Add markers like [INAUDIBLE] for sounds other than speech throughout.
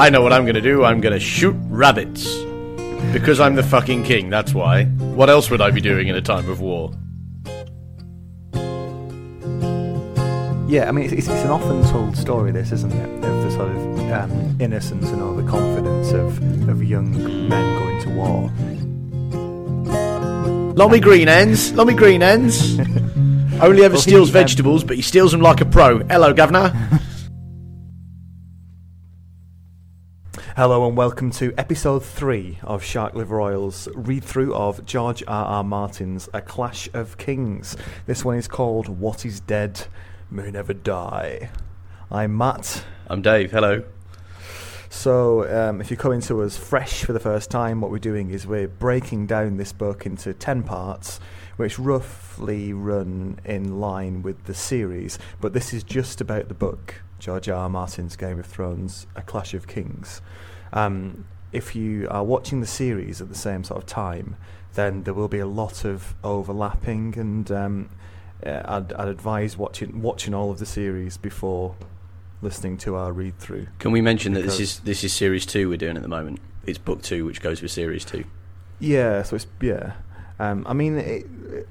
I know what I'm gonna do. I'm gonna shoot rabbits. Because I'm the fucking king, that's why. What else would I be doing in a time of war? Yeah, I mean, it's, it's, it's an often told story, this, isn't it? Of the sort of um, innocence and all the confidence of, of young men going to war. Lommy Greenhands. Lommy Greenhands. [LAUGHS] Only ever Well, steals he, um, vegetables, but he steals them like a pro. Hello, governor. Hello and welcome to episode three of Shark Liver Oil's read through of George R. R. Martin's A Clash of Kings. This one is called What is Dead May Never Die. I'm Matt. I'm Dave. Hello. So, um, if you're coming to us fresh for the first time, what we're doing is we're breaking down this book into 10 parts, which roughly run in line with the series. But this is just about the book, George R. R. Martin's Game of Thrones, A Clash of Kings. Um, if you are watching the series at the same sort of time, then there will be a lot of overlapping, and um, uh, I'd, I'd advise watching watching all of the series before listening to our read through. Can we mention that this is this is series two we're doing at the moment? It's book two, which goes with series two. Yeah, so it's yeah. Um, I mean, it,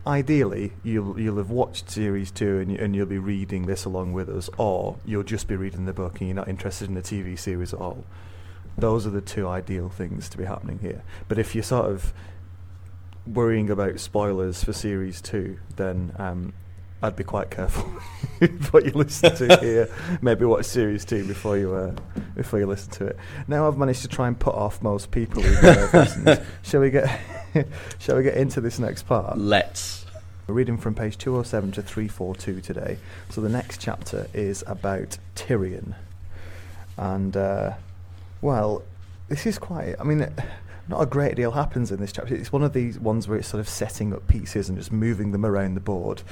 ideally, you'll you'll have watched series two and, you, and you'll be reading this along with us, or you'll just be reading the book and you're not interested in the TV series at all. Those are the two ideal things to be happening here. But if you're sort of worrying about spoilers for series two, then um, I'd be quite careful [LAUGHS] what you listen to [LAUGHS] here. Maybe watch series two before you uh, before you listen to it. Now I've managed to try and put off most people who have listened. Shall we get [LAUGHS] Shall we get into this next part? Let's. We're reading from page 207 to 342 today. So the next chapter is about Tyrion. And, uh, well, this is quite. I mean, not a great deal happens in this chapter. It's one of these ones where it's sort of setting up pieces and just moving them around the board.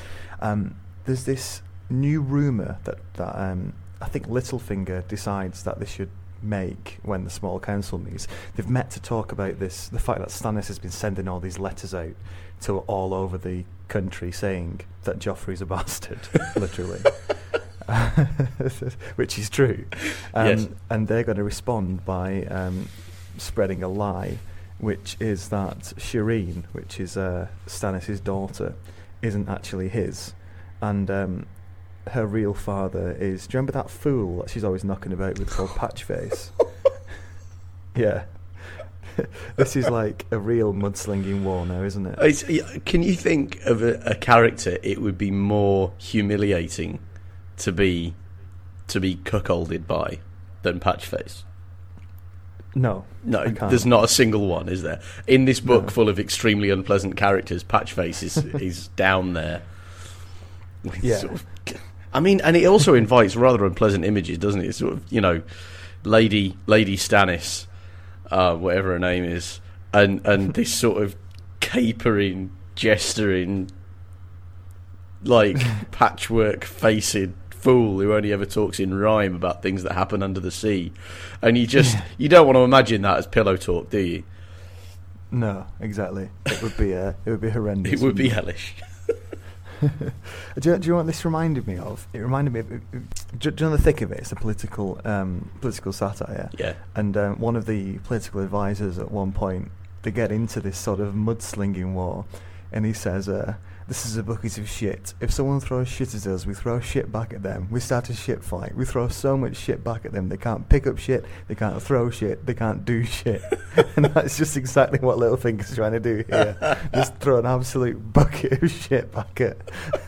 Um, there's this new rumour that, that um, I think Littlefinger decides that they should make when the small council meets. They've met to talk about this, the fact that Stannis has been sending all these letters out to all over the country saying that Joffrey's a [LAUGHS] bastard, literally. [LAUGHS] [LAUGHS] Which is true. Um, Yes. And they're going to respond by um, spreading a lie, which is that Shireen, which is uh, Stannis' daughter, isn't actually his. And um, her real father is. Do you remember that fool that she's always knocking about with called Patchface? [LAUGHS] yeah. [LAUGHS] this is like a real mudslinging war now, isn't it? It's, can you think of a, a character it would be more humiliating to be to be cuckolded by than Patchface? No. No, there's not a single one, is there? In this book No. full of extremely unpleasant characters, Patchface is [LAUGHS] is down there. Yeah. sort of- I mean, and it also invites rather unpleasant images, doesn't it? It's sort of, you know, Lady Lady Stannis, uh, whatever her name is, and and [LAUGHS] this sort of capering, gesturing, like [LAUGHS] patchwork faced fool who only ever talks in rhyme about things that happen under the sea. And you just [LAUGHS] you don't want to imagine that as pillow talk, do you? No, exactly. It would be uh, it would be horrendous. It would be hellish. [LAUGHS] do, you, do you know what this reminded me of? It reminded me of. Do, do you know the thick of it? It's a political um, political satire. Yeah. And um, one of the political advisors at one point, they get into this sort of mudslinging war, and he says, uh, "This is a bucket of shit. If someone throws shit at us, we throw shit back at them. We start a shit fight. We throw so much shit back at them. They can't pick up shit. They can't throw shit. They can't do shit." [LAUGHS] and that's just exactly what Littlefinger's trying to do here. just throw an absolute bucket of shit back at [LAUGHS]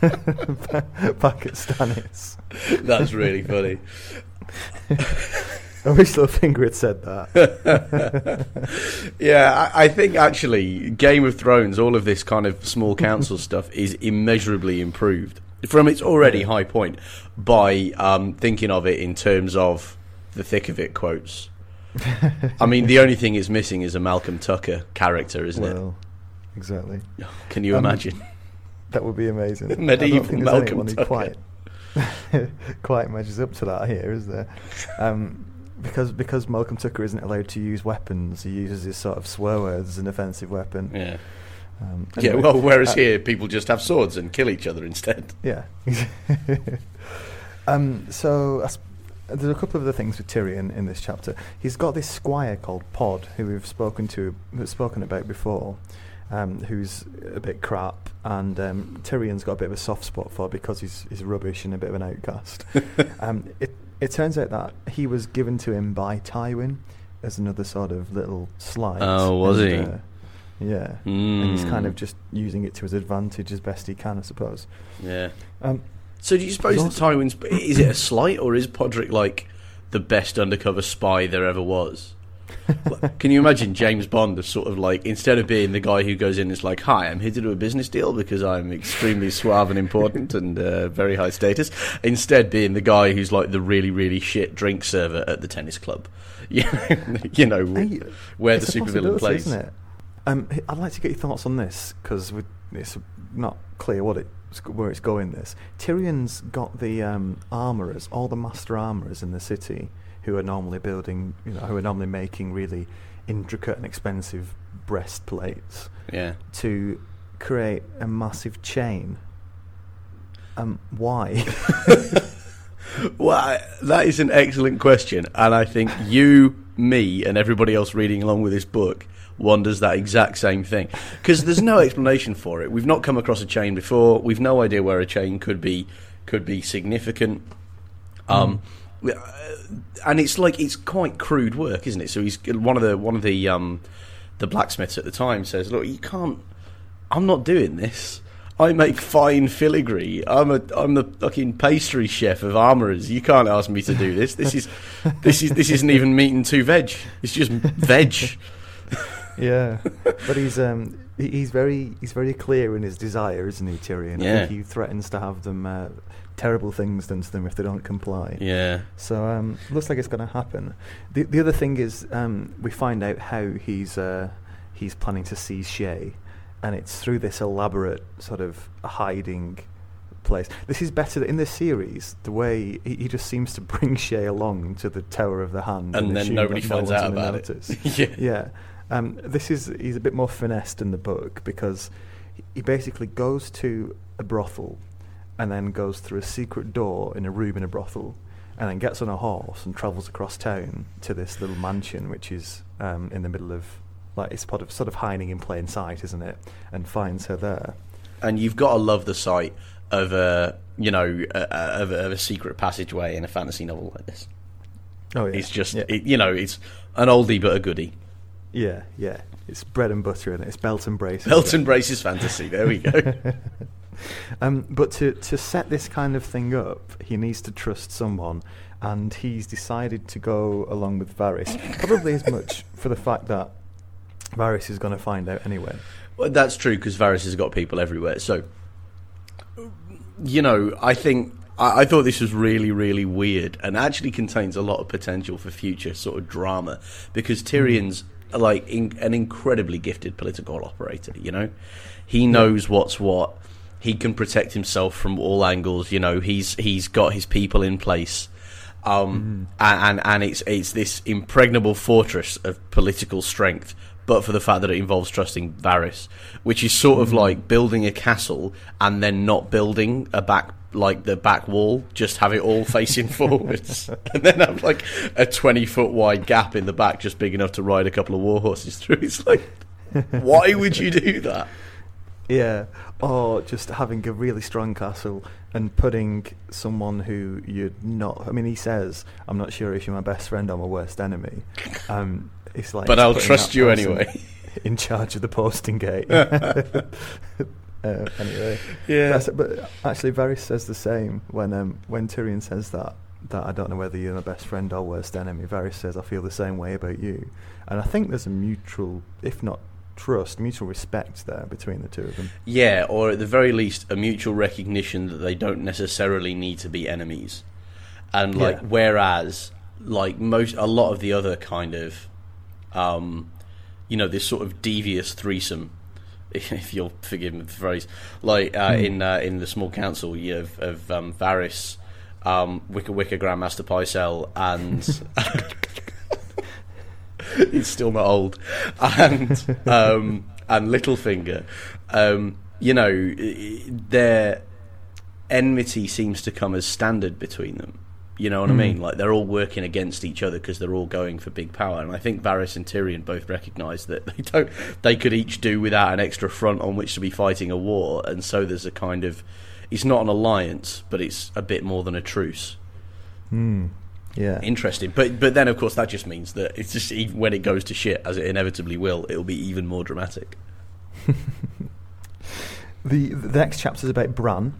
back at Stannis. That's really funny. [LAUGHS] [LAUGHS] I wish Littlefinger had said that. [LAUGHS] Yeah, I, I think actually Game of Thrones, all of this kind of small council [LAUGHS] stuff is immeasurably improved from its already high point by um, thinking of it in terms of the thick of it quotes. I mean, the only thing it's missing is a Malcolm Tucker character, isn't well, exactly. Can you um, imagine? That would be amazing. Medieval Malcolm Tucker. quite quite measures up to that here, is there? Um, because because Malcolm Tucker isn't allowed to use weapons, he uses his sort of swear words as an offensive weapon. Yeah. Um, Yeah, well, whereas uh, here people just have swords and kill each other instead. Yeah. [LAUGHS] um, so there's a couple of other things with Tyrion in this chapter. He's got this squire called Pod, who we've spoken to, we've spoken about before, um, who's a bit crap, and um, Tyrion's got a bit of a soft spot for because he's, he's rubbish and a bit of an outcast. [LAUGHS] um, it, it turns out that he was given to him by Tywin as another sort of little slide. Oh, was and, he? Uh, yeah. And he's kind Mm. of just using it to his advantage as best he can, I suppose. Yeah. Um, So do you suppose He's that Tywin's is it a slight or is Podrick like the best undercover spy there ever was? [LAUGHS] Can you imagine James Bond as sort of like instead of being the guy who goes in and is like, "Hi, I'm here to do a business deal because I'm extremely suave and important and uh, very high status," instead being the guy who's like the really really shit drink server at the tennis club, [LAUGHS] you know, you know Hey, where the supervillain plays. isn't it? Um, I'd like to get your thoughts on this because it's not clear what it's, where it's going. This Tyrion's got the um, armorers, all the master armorers in the city, who are normally building, you know, who are normally making really intricate and expensive breastplates Yeah. to create a massive chain. Um, why? [LAUGHS] Well, that is an excellent question, and I think you, me, and everybody else reading along with this book wonders that exact same thing because there's no explanation for it. We've not come across a chain before. We've no idea where a chain could be could be significant. Um, uh, and it's like it's quite crude work, isn't it? So he's one of the one of the um, the blacksmiths at the time says, "Look, you can't. I'm not doing this." I make fine filigree. I'm a I'm the fucking pastry chef of armourers. You can't ask me to do this. This is this is this isn't even meat and two veg. It's just veg. [LAUGHS] Yeah, but he's um he's very he's very clear in his desire, isn't he, Tyrion? I Yeah. think he threatens to have them uh, terrible things done to them if they don't comply. Yeah. So um, looks like it's going to happen. The the other thing is um, we find out how he's uh, he's planning to seize Shae, and it's through this elaborate sort of hiding place. This is better in this series. The way he, he just seems to bring [LAUGHS] Shae along to the Tower of the Hand, And then nobody that no finds out about it. [LAUGHS] yeah. Yeah. Um, this is he's a bit more finessed in the book because he basically goes to a brothel and then goes through a secret door in a room in a brothel and then gets on a horse and travels across town to this little mansion which is um, in the middle of like it's sort of sort of hiding in plain sight, isn't it? And finds her there. and you've got to love the sight of a you know a, of, a, of a secret passageway in a fantasy novel like this. Oh yeah, It's just yeah, it, you know it's an oldie but a goodie. yeah, yeah. It's bread and butter and it? it's belt and braces. Belt and braces fantasy. There we go. [LAUGHS] Um, but to, to set this kind of thing up, he needs to trust someone, and he's decided to go along with Varys. Probably as much for the fact that Varys is going to find out anyway. Well, that's true because Varys has got people everywhere. So, you know, I think I, I thought this was really, really weird and actually contains a lot of potential for future sort of drama because Tyrion's like in, an incredibly gifted political operator. You know, he knows what's what. He can protect himself from all angles. You know, he's he's got his people in place. Um, and, and and it's it's this impregnable fortress of political strength, but for the fact that it involves trusting Varys, which is sort of like building a castle and then not building a back like the back wall, just have it all facing [LAUGHS] forwards, and then have like a twenty foot wide gap in the back, just big enough to ride a couple of war horses through. It's like, why would you do that? Yeah, or just having a really strong castle and putting someone who you're not. I mean, he says, "I'm not sure if you're my best friend or my worst enemy." [LAUGHS] Um, it's like, But I'll trust you anyway. [LAUGHS] In charge of the posting gate. [LAUGHS] uh, anyway, Yeah. That's, but actually, Varys says the same when um, when Tyrion says that. That I don't know whether you're my best friend or worst enemy. Varys says, "I feel the same way about you," and I think there's a mutual, if not trust, mutual respect there between the two of them. Yeah, or at the very least, a mutual recognition that they don't necessarily need to be enemies. And like, Yeah. whereas, like most, a lot of the other kind of, um, you know, this sort of devious threesome, [LAUGHS] if you'll forgive me the phrase, like uh, Hmm. in uh, in the small council, you have of um, Varys, um, Wicker Wicker Grand Maester Pycelle, and [LAUGHS] [LAUGHS] [LAUGHS] he's still not old, and um, and Littlefinger. Um, you know, their enmity seems to come as standard between them. You know what I Mm. mean? Like they're all working against each other because they're all going for big power. And I think Varys and Tyrion both recognise that they don't. They could each do without an extra front on which to be fighting a war, and so there's a kind of. It's not an alliance, but it's a bit more than a truce. Hmm. Yeah. Interesting, but but then of course that just means that it's just even when it goes to shit, as it inevitably will, it'll be even more dramatic. [LAUGHS] The, the next chapter is about Bran,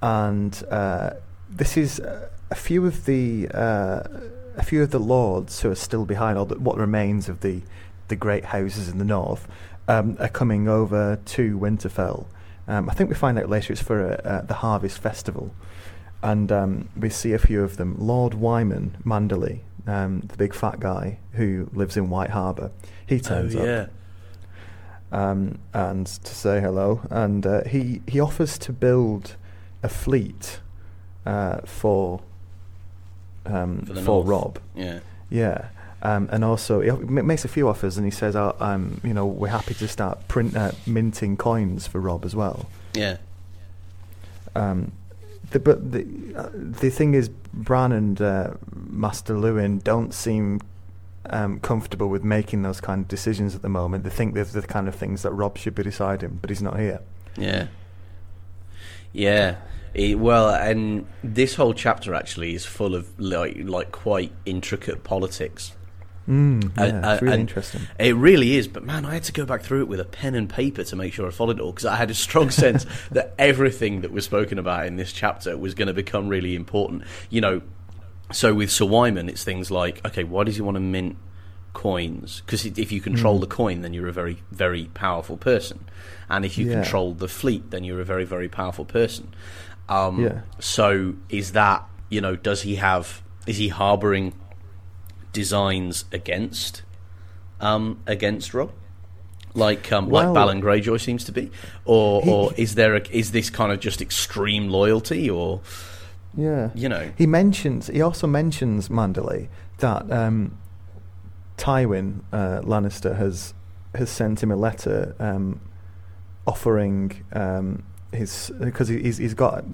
and uh, this is uh, a few of the uh, a few of the lords who are still behind, or the, what remains of the the great houses in the north, um, are coming over to Winterfell. Um, I think we find out later it's for uh, uh, the Harvest Festival, and um, we see a few of them. Lord Wyman Manderley, um, the big fat guy who lives in White Harbour, he turns oh up yeah, um, and to say hello. And uh, he he offers to build a fleet uh, for um, For for. Robb. yeah, Yeah. Um, and also, he makes a few offers, and he says, oh, um, "You know, we're happy to start print uh, minting coins for Robb as well." yeah, Um, the, but the uh, the thing is, Bran and uh, Maester Luwin don't seem um, comfortable with making those kind of decisions at the moment. They think they're the kind of things that Robb should be deciding, but he's not here. yeah, yeah. It- well, and this whole chapter actually is full of like like quite intricate politics. Mm, yeah, And- it's really interesting. It really is, but man, I had to go back through it with a pen and paper to make sure I followed it all because I had a strong [LAUGHS] sense that everything that was spoken about in this chapter was going to become really important. You know, so with Sir Wyman, it's things like, okay, why does he want to mint coins? Because if you control Mm. the coin, then you're a very, very powerful person, and if you Yeah. control the fleet, then you're a very, very powerful person. Um, Yeah. So is that you know? Does he have? Is he harboring designs against um, against Robb? Like um, Well- like Balon Greyjoy seems to be, or He- or is there a, is this kind of just extreme loyalty, or Yeah. you know? He mentions. He also mentions Manderley that um, Tywin uh, Lannister has has sent him a letter um, offering um, his because he's he's got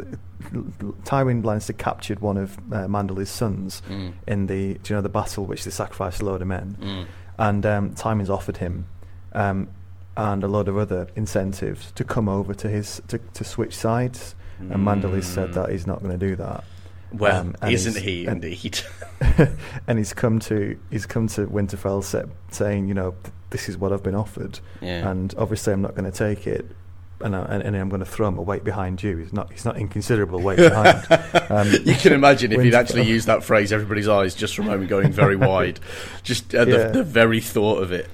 Tywin Lannister captured one of uh, Manderley's sons Mm, in the do you know the battle which they sacrificed a load of men mm, and um, Tywin's offered him um, and a lot of other incentives to come over to his to, to switch sides and Manderley said Mm. that he's not going to do that Well, Um, and isn't he and- indeed? [LAUGHS] [LAUGHS] and he's come to he's come to Winterfell sa- saying, you know, this is what I've been offered, yeah. and obviously I'm not going to take it, and, I, I'm going to throw him a weight behind you. He's not he's not inconsiderable weight behind. [LAUGHS] Um, you can imagine if he'd actually [LAUGHS] used that phrase, everybody's eyes just from a moment going very [LAUGHS] wide. Just uh, the, Yeah. the very thought of it.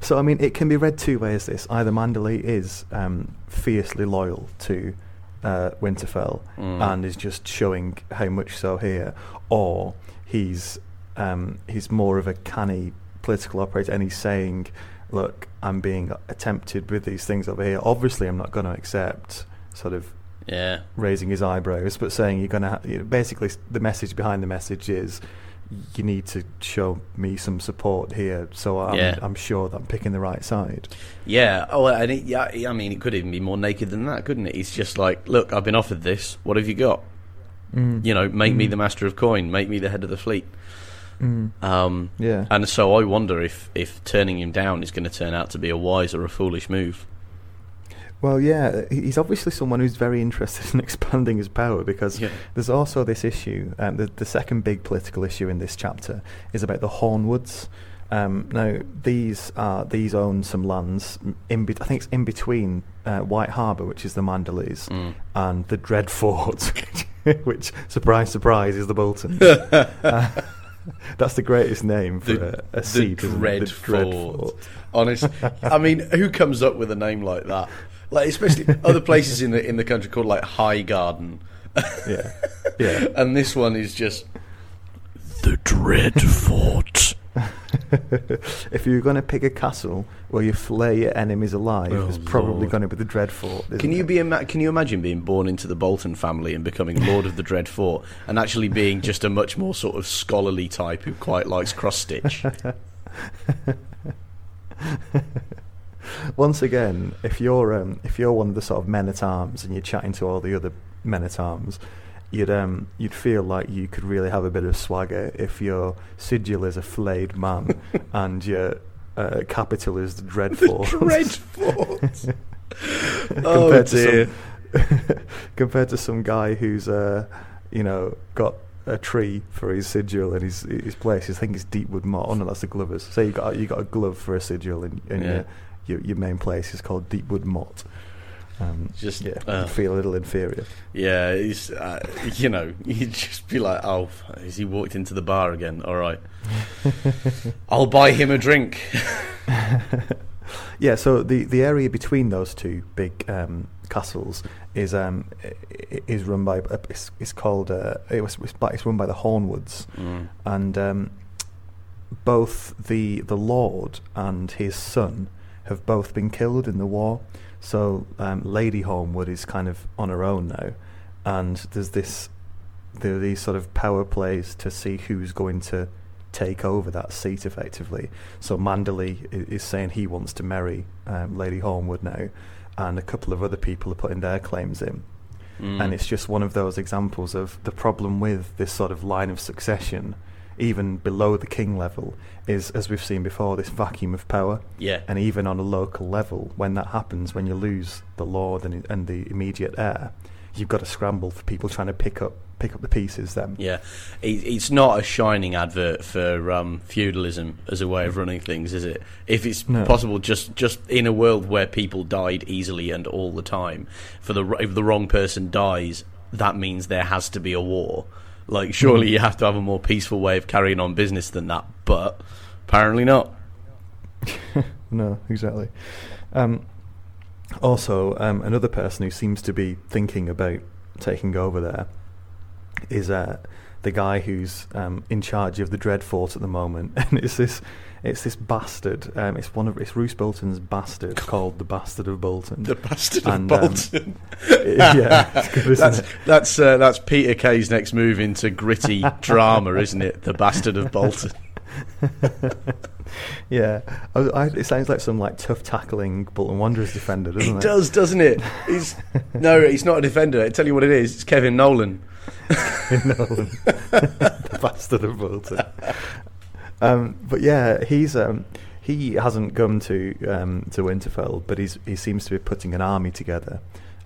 So I mean, it can be read two ways. This either Manderley is um, fiercely loyal to uh, Winterfell Mm. and is just showing how much so here, or he's um, he's more of a canny political operator and he's saying, "Look, I'm being attempted with these things over here. Obviously, I'm not going to accept." Sort of Yeah. raising his eyebrows, but saying you're going to. Ha- you know, basically, the message behind the message is. You need to show me some support here, so I'm, Yeah. I'm sure that I'm picking the right side. Yeah. Oh, and it, yeah. I mean, it could even be more naked than that, couldn't it? It's just like, look, I've been offered this. What have you got? Mm. You know, make me Mm. the master of coin. Make me the head of the fleet. Mm. Um, Yeah. and so I wonder if if turning him down is going to turn out to be a wise or a foolish move. Well, yeah, he's obviously someone who's very interested in [LAUGHS] expanding his power because Yeah. there's also this issue. Um, the, the second big political issue in this chapter is about the Hornwoods. Um, now, these are these own some lands in. Be- I think it's in between uh, White Harbour, which is the Manderleys, Mm. and the Dread Fort, [LAUGHS] which, surprise, surprise, is the Bolton. [LAUGHS] uh, [LAUGHS] that's the greatest name for The- a, a the seat. isn't it? Dread the Dread Fort. Fort. Honest, I mean, who comes up with a name like that? Like, especially other places in the in the country called like High Garden, Yeah, yeah. [LAUGHS] and this one is just the Dread Fort. [LAUGHS] if you're going to pick a castle where you flay your enemies alive, Oh, it's probably Lord. going to be the Dreadfort. Can you it? be ima- can you imagine being born into the Bolton family and becoming Lord of the Dread Fort and actually being just a much more sort of scholarly type who quite likes cross stitch? [LAUGHS] Once again, if you're um, if you're one of the sort of men at arms and you're chatting to all the other men at arms, you'd um you'd feel like you could really have a bit of swagger if your sigil is a flayed man [LAUGHS] and your uh, capital is the Dreadful. [LAUGHS] [LAUGHS] Compared oh to dear. some compared to some guy who's uh you know got a tree for his sigil and his his place. I think it's Deepwood Motte. Oh no, that's the Glovers. Say you got you got a glove for a sigil and, and Yeah. your, your your main place is called Deepwood Motte. Um, Just yeah, uh, feel a little inferior. Yeah, he's uh, you know [LAUGHS] you'd just be like, oh, has he walked into the bar again? All right, [LAUGHS] I'll buy him a drink. [LAUGHS] Yeah, so the, the area between those two big um, castles is um, is run by uh, it's, it's called uh, it was it's run by the Hornwoods, Mm. and um, both the the Lord and his son have both been killed in the war. So um, Lady Hornwood is kind of on her own now, and there's this there are these sort of power plays to see who's going to take over that seat effectively. So Manderley is saying he wants to marry um, Lady Hornwood now, and a couple of other people are putting their claims in. Mm. And it's just one of those examples of the problem with this sort of line of succession, even below the king level, is, as we've seen before, this vacuum of power. yeah, And even on a local level, when that happens, when you lose the lord and, and the immediate heir, you've got to scramble for people trying to pick up pick up the pieces. Then, yeah. It's not a shining advert for um, feudalism as a way of running things, is it? If it's No. possible, just just in a world where people died easily and all the time, for the if the wrong person dies, that means there has to be a war. Like, surely you have to have a more peaceful way of carrying on business than that, but apparently not. [LAUGHS] no, exactly. Um, also, um, another person who seems to be thinking about taking over there is uh, the guy who's um, in charge of the Dreadfort at the moment, [LAUGHS] and it's this, it's this bastard. Um, it's one of it's Roose Bolton's bastard [LAUGHS] called the Bastard of Bolton. The bastard And, of um, Bolton. [LAUGHS] yeah, it's good, that's that's uh, that's Peter Kay's next move into gritty [LAUGHS] drama, isn't it? The bastard of Bolton. yeah, I, I, it sounds like some like tough tackling Bolton Wanderers defender, doesn't It it? does, doesn't it? He's no, he's not a defender. I tell you what it is. It's Kevin Nolan. Nolan, the bastard of Bolton. Um, but yeah, he's um, he hasn't come to um, to Winterfell, but he's he seems to be putting an army together,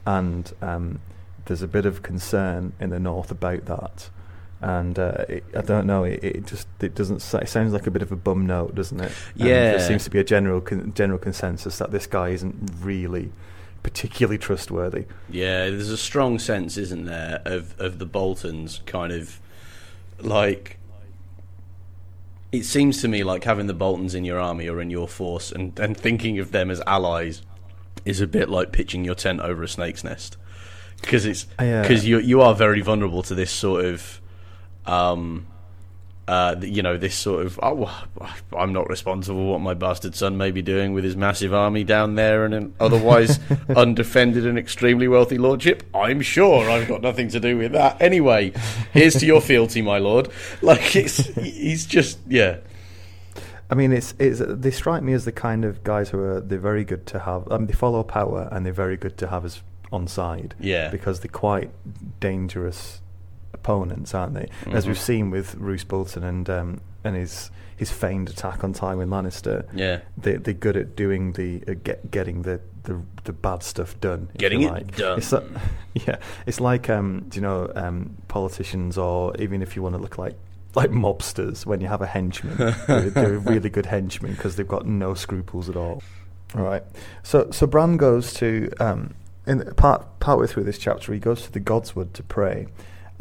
and um, there's a bit of concern in the north about that. And uh, it, I don't know. It, it just it doesn't. It sounds like a bit of a bum note, doesn't it? Yeah. there seems to be a general con- general consensus that this guy isn't really particularly trustworthy. Yeah, there's a strong sense, isn't there, of of the Boltons kind of like. It seems to me like having the Boltons in your army or in your force and, and thinking of them as allies is a bit like pitching your tent over a snake's nest. Because it's because you you are very vulnerable to this sort of um uh you know this sort of oh I'm not responsible for what my bastard son may be doing with his massive army down there and an otherwise [LAUGHS] undefended and extremely wealthy lordship I'm sure I've got nothing to do with that anyway here's to your [LAUGHS] fealty my lord like it's he's just yeah I mean, it's it's they strike me as the kind of guys who are they're very good to have. Um, they follow power and they're very good to have as on side. Yeah. because they're quite dangerous opponents, aren't they? As Mhm. we've seen with Roose Bolton and um, and his his feigned attack on Tywin Lannister. yeah They they're good at doing the uh, get, getting the, the the bad stuff done. Getting you it done. It's like, [LAUGHS] yeah, it's like um, do you know um, politicians or even if you want to look like like mobsters when you have a henchman, they're, [LAUGHS] they're really good henchmen because they've got no scruples at all. All right, so so Bran goes to um, in part partway through this chapter, he goes to the Godswood to pray,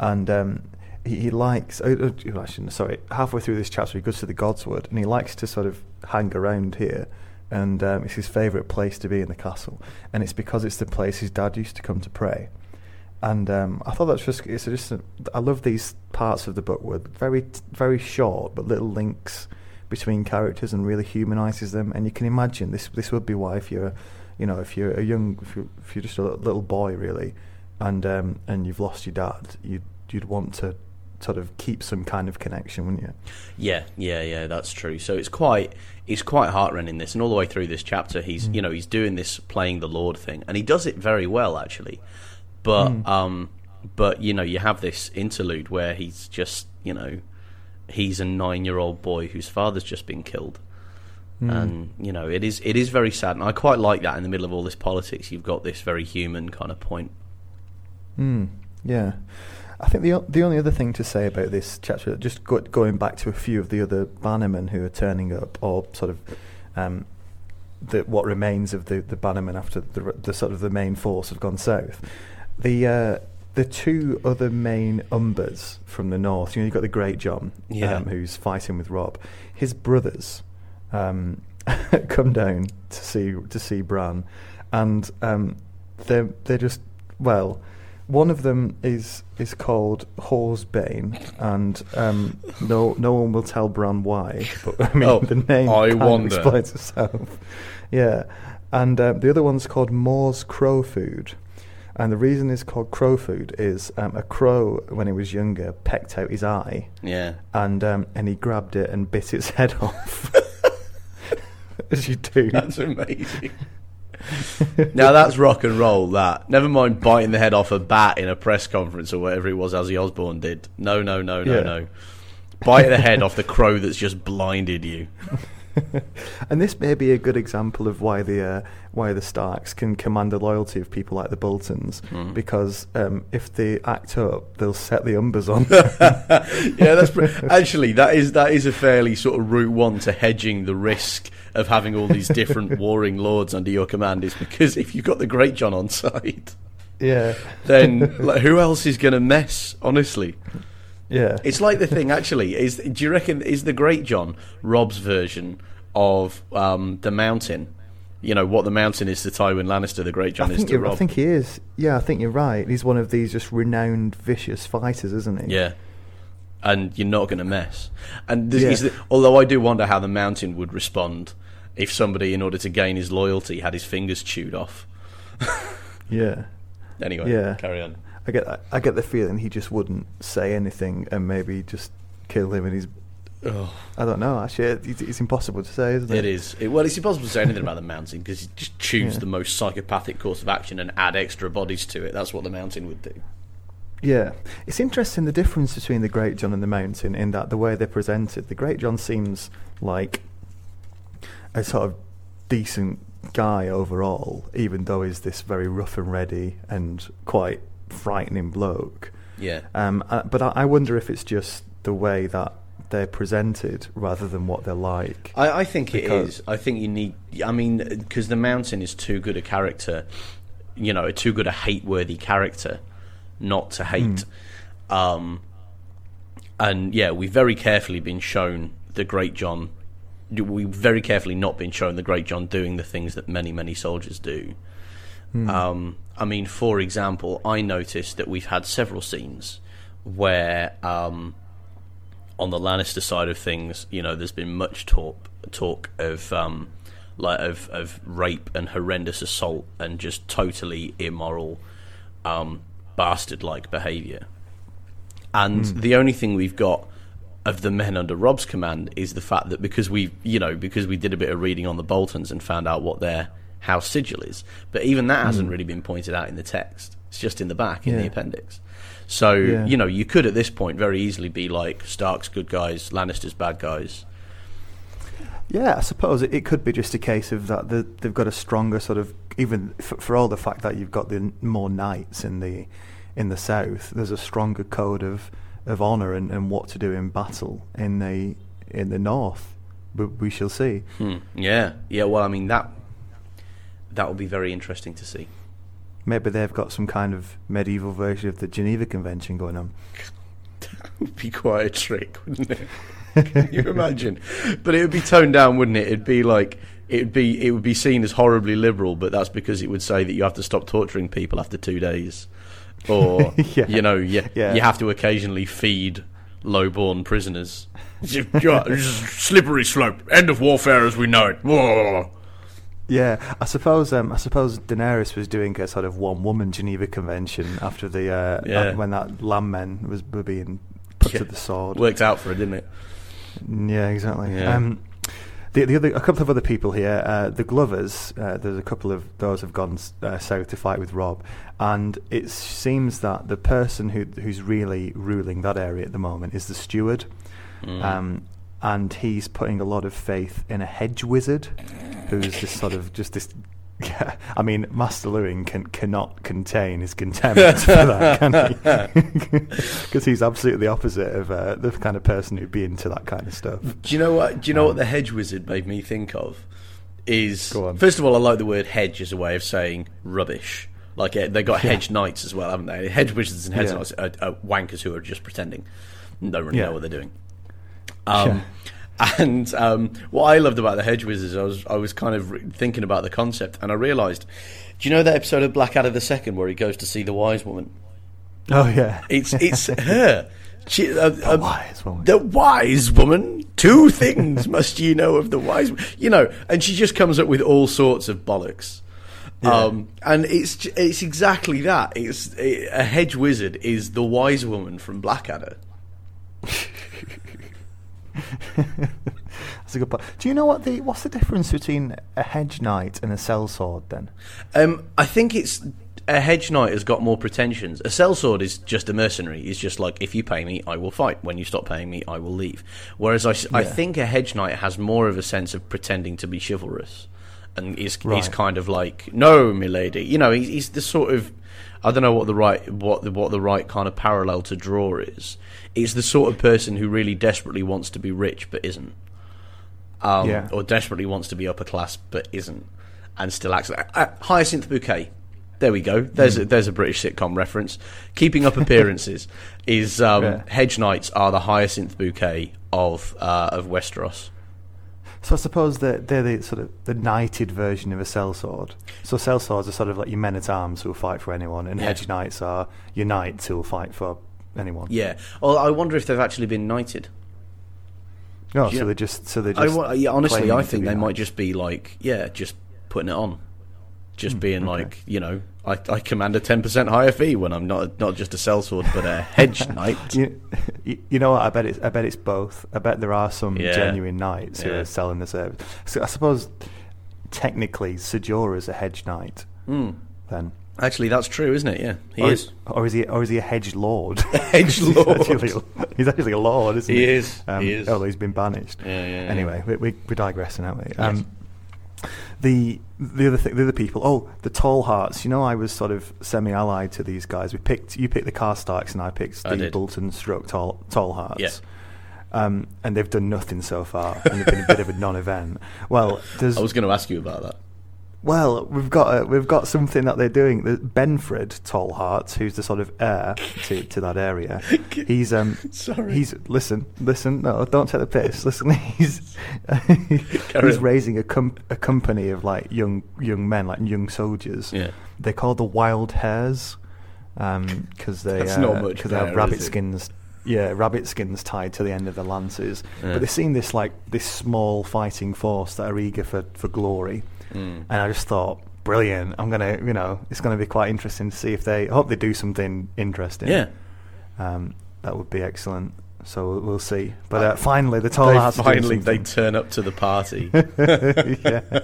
and um, he, he likes. Oh, oh, I shouldn't- sorry, halfway through this chapter, he goes to the Godswood, and he likes to sort of hang around here. And um, it's his favourite place to be in the castle, and it's because it's the place his dad used to come to pray. And um, I thought that's just it's just a, I love these parts of the book with very very short but little links between characters and really humanises them. And you can imagine this this would be why if you're you know if you're a young if you're, if you're just a little boy really, and um, and you've lost your dad, you'd you'd want to sort of keep some kind of connection, wouldn't you? Yeah, yeah, yeah, that's true. So it's quite it's quite heartrending this, and all the way through this chapter, he's you know he's doing this playing the Lord thing, and he does it very well actually. But Mm. um, but you know, you have this interlude where he's just you know, he's a nine-year-old boy whose father's just been killed, Hmm. and you know, it is it is very sad, and I quite like that in the middle of all this politics. You've got this very human kind of point. Mm, yeah. I think the the only other thing to say about this chapter, just go, going back to a few of the other bannermen who are turning up, or sort of um, the, what remains of the, the bannermen after the, the sort of the main force have gone south. The uh, the two other main umbers from the north, you know, you've got the Greatjon, Yeah. um, who's fighting with Robb. His brothers um, [LAUGHS] come down to see to see Bran, and um, they're they're just well. One of them is is called Whoresbane, and um, no no one will tell Bran why. But I mean, Oh, the name I kind of explains itself. yeah, and uh, the other one's called Mors Crow Food, and the reason it's called Crow Food is um, a crow when he was younger pecked out his eye, Yeah, and um, and he grabbed it and bit its head [LAUGHS] off, [LAUGHS] as you do. that's amazing. [LAUGHS] now that's rock and roll. That never mind biting the head off a bat in a press conference or whatever it was Ozzy Osbourne did. No, no, no, no, Yeah. no. Bite the head off the crow that's just blinded you. [LAUGHS] and this may be a good example of why the uh, why the Starks can command the loyalty of people like the Boltons, Mm. because um, if they act up, they'll set the Umbers on. [LAUGHS] yeah, that's [LAUGHS] actually that is that is a fairly sort of route one to hedging the risk of having all these different warring lords under your command is because if you've got the Greatjon on side, yeah, then like, who else is going to mess? Honestly, yeah. it's like the thing. Actually, is do you reckon is the Great John Robb's version of um, the Mountain? You know what the Mountain is to Tywin Lannister, the Great I John is to Robb. I think he is. Yeah, I think you're right. He's one of these just renowned vicious fighters, isn't he? Yeah. And you're not going to mess. And Yeah. is the, although I do wonder how the mountain would respond if somebody, in order to gain his loyalty, had his fingers chewed off. [LAUGHS] yeah. Anyway, Yeah. carry on. I get I get the feeling he just wouldn't say anything and maybe just kill him. And he's Oh, I don't know. Actually, it's, it's impossible to say, isn't it? it is. It, well, it's impossible to say anything about the mountain because you just choose Yeah. the most psychopathic course of action and add extra bodies to it. That's what the mountain would do. Yeah, it's interesting the difference between the Greatjon and the Mountain in that the way they're presented. The Greatjon seems like a sort of decent guy overall, even though he's this very rough and ready and quite frightening bloke. Yeah. Um, uh, but I, I wonder if it's just the way that they're presented rather than what they're like. I, I think it is. I think you need. I mean, because the mountain is too good a character, you know, too good a hate-worthy character, not to hate. Um, and yeah, we've very carefully been shown the Greatjon. We've very carefully not been shown the Greatjon doing the things that many, many soldiers do. Um, I mean, for example, I noticed that we've had several scenes where, um, on the Lannister side of things, you know, there's been much talk talk of um, like of of rape and horrendous assault and just totally immoral, um, bastard like behaviour. And the only thing we've got of the men under Robb's command is the fact that because we, you know, because we did a bit of reading on the Boltons and found out what their house sigil is, but even that hasn't really been pointed out in the text. It's just in the back in the appendix. So Yeah. you know, you could at this point very easily be like Stark's good guys, Lannister's bad guys. Yeah, I suppose it, it could be just a case of that the, they've got a stronger sort of even for, for all the fact that you've got the more knights in the in the south. There's a stronger code of of honor and, and what to do in battle in the in the north. But we shall see. Hmm. Yeah, yeah. Well, I mean that that would be very interesting to see. Maybe they've got some kind of medieval version of the Geneva Convention going on. that [LAUGHS] would be quite a trick, wouldn't it? Can you imagine? But it would be toned down, wouldn't it? It'd be like it'd be it would be seen as horribly liberal, but that's because it would say that you have to stop torturing people after two days, or [LAUGHS] Yeah. you know, you, Yeah. you have to occasionally feed low-born prisoners. [LAUGHS] Slippery slope. End of warfare as we know it. Whoa. Yeah, I suppose um, I suppose Daenerys was doing a sort of one woman Geneva Convention after the uh, Yeah. that- when that lamb was were being put Yeah. to the sword. Worked out for her, didn't it? Yeah, exactly. Yeah. Um, the, the other, a couple of other people here. Uh, the Glovers. Uh, there's a couple of those have gone uh, south to fight with Robb, and it seems that the person who who's really ruling that area at the moment is the steward. Mm. Um, and he's putting a lot of faith in a hedge wizard, who's this sort of just this. Yeah, [LAUGHS] I mean, Maester Luwin can cannot contain his contempt for that, can he? [LAUGHS] Because he's absolutely the opposite of uh, the kind of person who'd be into that kind of stuff. Do you know what? Do you know Um, what the hedge wizard made me think of? Is Go on. first of all, I like the word hedge as a way of saying rubbish. Like uh, they got Yeah. hedge knights as well, haven't they? Hedge wizards and hedge Yeah. knights are, are wankers who are just pretending, and don't really Yeah. know what they're doing. Um, And um, what I loved about the hedge wizards, I was I was kind of re- thinking about the concept, and I realised. Do you know that episode of Blackadder the Second where he goes to see the wise woman? Oh yeah, It's it's [LAUGHS] her. She, uh, the um, wise woman. the wise woman. Two [LAUGHS] things must you know of the wise. wo-" You know, and she just comes up with all sorts of bollocks. Um, and it's it's exactly that. It's a hedge wizard is the wise woman from Blackadder. [LAUGHS] [LAUGHS] That's a good point. Do you know what the what's the difference between a hedge knight and a sellsword then? Um, I think it's a hedge knight has got more pretensions. A sellsword is just a mercenary. It's just like if you pay me, I will fight. When you stop paying me, I will leave. Whereas I, Yeah. think a hedge knight has more of a sense of pretending to be chivalrous, and is is Right. kind of like no, milady. You know, he's, he's the sort of I don't know what the right what the, what the right kind of parallel to draw is. It's the sort of person who really desperately wants to be rich but isn't um, Yeah. or desperately wants to be upper class but isn't, and still acts. like uh, Hyacinth Bouquet. There we go. There's Hmm. a, there's a British sitcom reference. Keeping up appearances [LAUGHS] is um, Yeah. hedge knights are the Hyacinth Bouquet of uh, of Westeros. So I suppose that they're the sort of the knighted version of a sellsword. So sellswords are sort of like your men at arms who will fight for anyone, and Yeah. hedge knights are your knights who will fight for anyone. Yeah. Well, I wonder if they've actually been knighted. No, Yeah. so they just so they I, just. wa- yeah, honestly, I think they might just be like, yeah, just putting it on, just being Hmm, okay. like, you know, I, I command a ten percent higher fee when I'm not not just a sellsword but a hedge [LAUGHS] knight. You, you know what? I bet it's I bet it's both. I bet there are some Yeah. genuine knights who are selling the service. So I suppose technically Ser is a hedge knight. Mm. Then Actually, that's true, isn't it? Yeah, he or is. or is he or is he a hedge lord? [LAUGHS] hedge he's, lord. actually, [LAUGHS] he's actually a lord, isn't he? He is, Um, he is. Although he's been banished. Yeah, yeah, yeah. Anyway, we, we, we're digressing, aren't we? Um, the the other th- the other people. Oh, the Tallharts. You know, I was sort of semi-allied to these guys. We picked you picked the Carstarks, and I picked I Steve did. Bolton stroke tall tall hearts. Yeah. Um, and they've done nothing so far, and they've been a bit of a non-event. Well, [LAUGHS] I was going to ask you about that. Well, we've got a, we've got something that they're doing. Benfred Tallhart, who's the sort of heir to, to that area, [LAUGHS] he's um Sorry. he's listen listen no don't take the piss [LAUGHS] listen he's [LAUGHS] he's on. raising a com- a company of like young young men like young soldiers. Yeah. They're called the Wild Hares because they That's uh, not much they have rabbit skins. Yeah, rabbit skins tied to the end of the lances. Yeah. But they've seen this like this small fighting force that are eager for, for glory. Mm. And I just thought, brilliant. I'm gonna, you know, it's gonna be quite interesting to see if they. I hope they do something interesting. Yeah. um, that would be excellent. So we'll- we'll see. But uh, finally, the tall They hearts are doing finally they turn up to the party. [LAUGHS] yeah.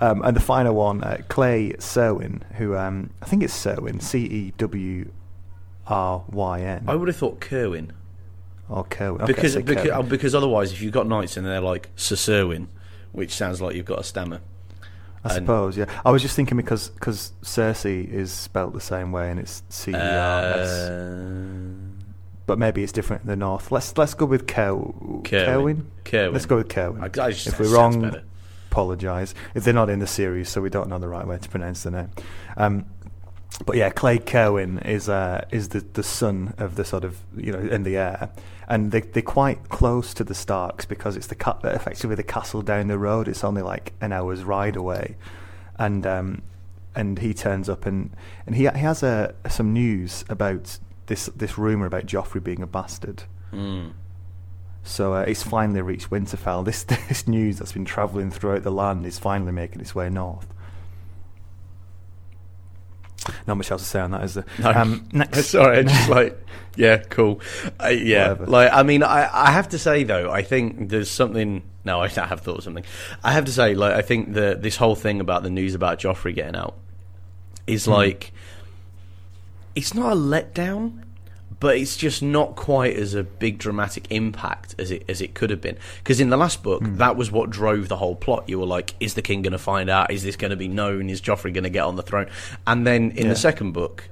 Um, and the final one, uh, Cley Cerwyn, who um, I think it's Serwin, C E W R Y N, I would have thought Kerwin or Kerwin. Okay, because because, Kerwin. uh, because otherwise, if you've got knights and they're like Sir Serwin, which sounds like you've got a stammer. I and- suppose, yeah. I was just thinking because cause Cersei is spelt the same way and it's C E R S. Uh, but maybe it's different in the north. Let's let's go with Ker- Kerwin. Kerwin. Let's go with Kerwin. I, I just, if we're wrong, better. apologise. If they're not in the series, so we don't know the right way to pronounce the name. Um, but yeah, Cley Kerwin is uh, is the the son of the sort of you know in the air, and they they're quite close to the Starks because it's the ca- effectively the castle down the road. It's only like an hour's ride away, and um, and he turns up and and he he has uh, some news about this this rumor about Joffrey being a bastard. Mm. So uh, it's finally reached Winterfell. This [LAUGHS] this news that's been travelling throughout the land is finally making its way north. Not much else to say on that, is there? No. Um, [LAUGHS] next, Sorry, I just like, yeah, cool. Uh, yeah, Whatever. like I mean, I, I have to say though, I think there's something no, I [LAUGHS] have thought of something. I have to say, like, I think that this whole thing about the news about Joffrey getting out is like, it's not a letdown, but it's just not quite as a big dramatic impact as it as it could have been. Because in the last book, hmm. that was what drove the whole plot. You were like, is the king going to find out? Is this going to be known? Is Joffrey going to get on the throne? And then in Yeah. the second book,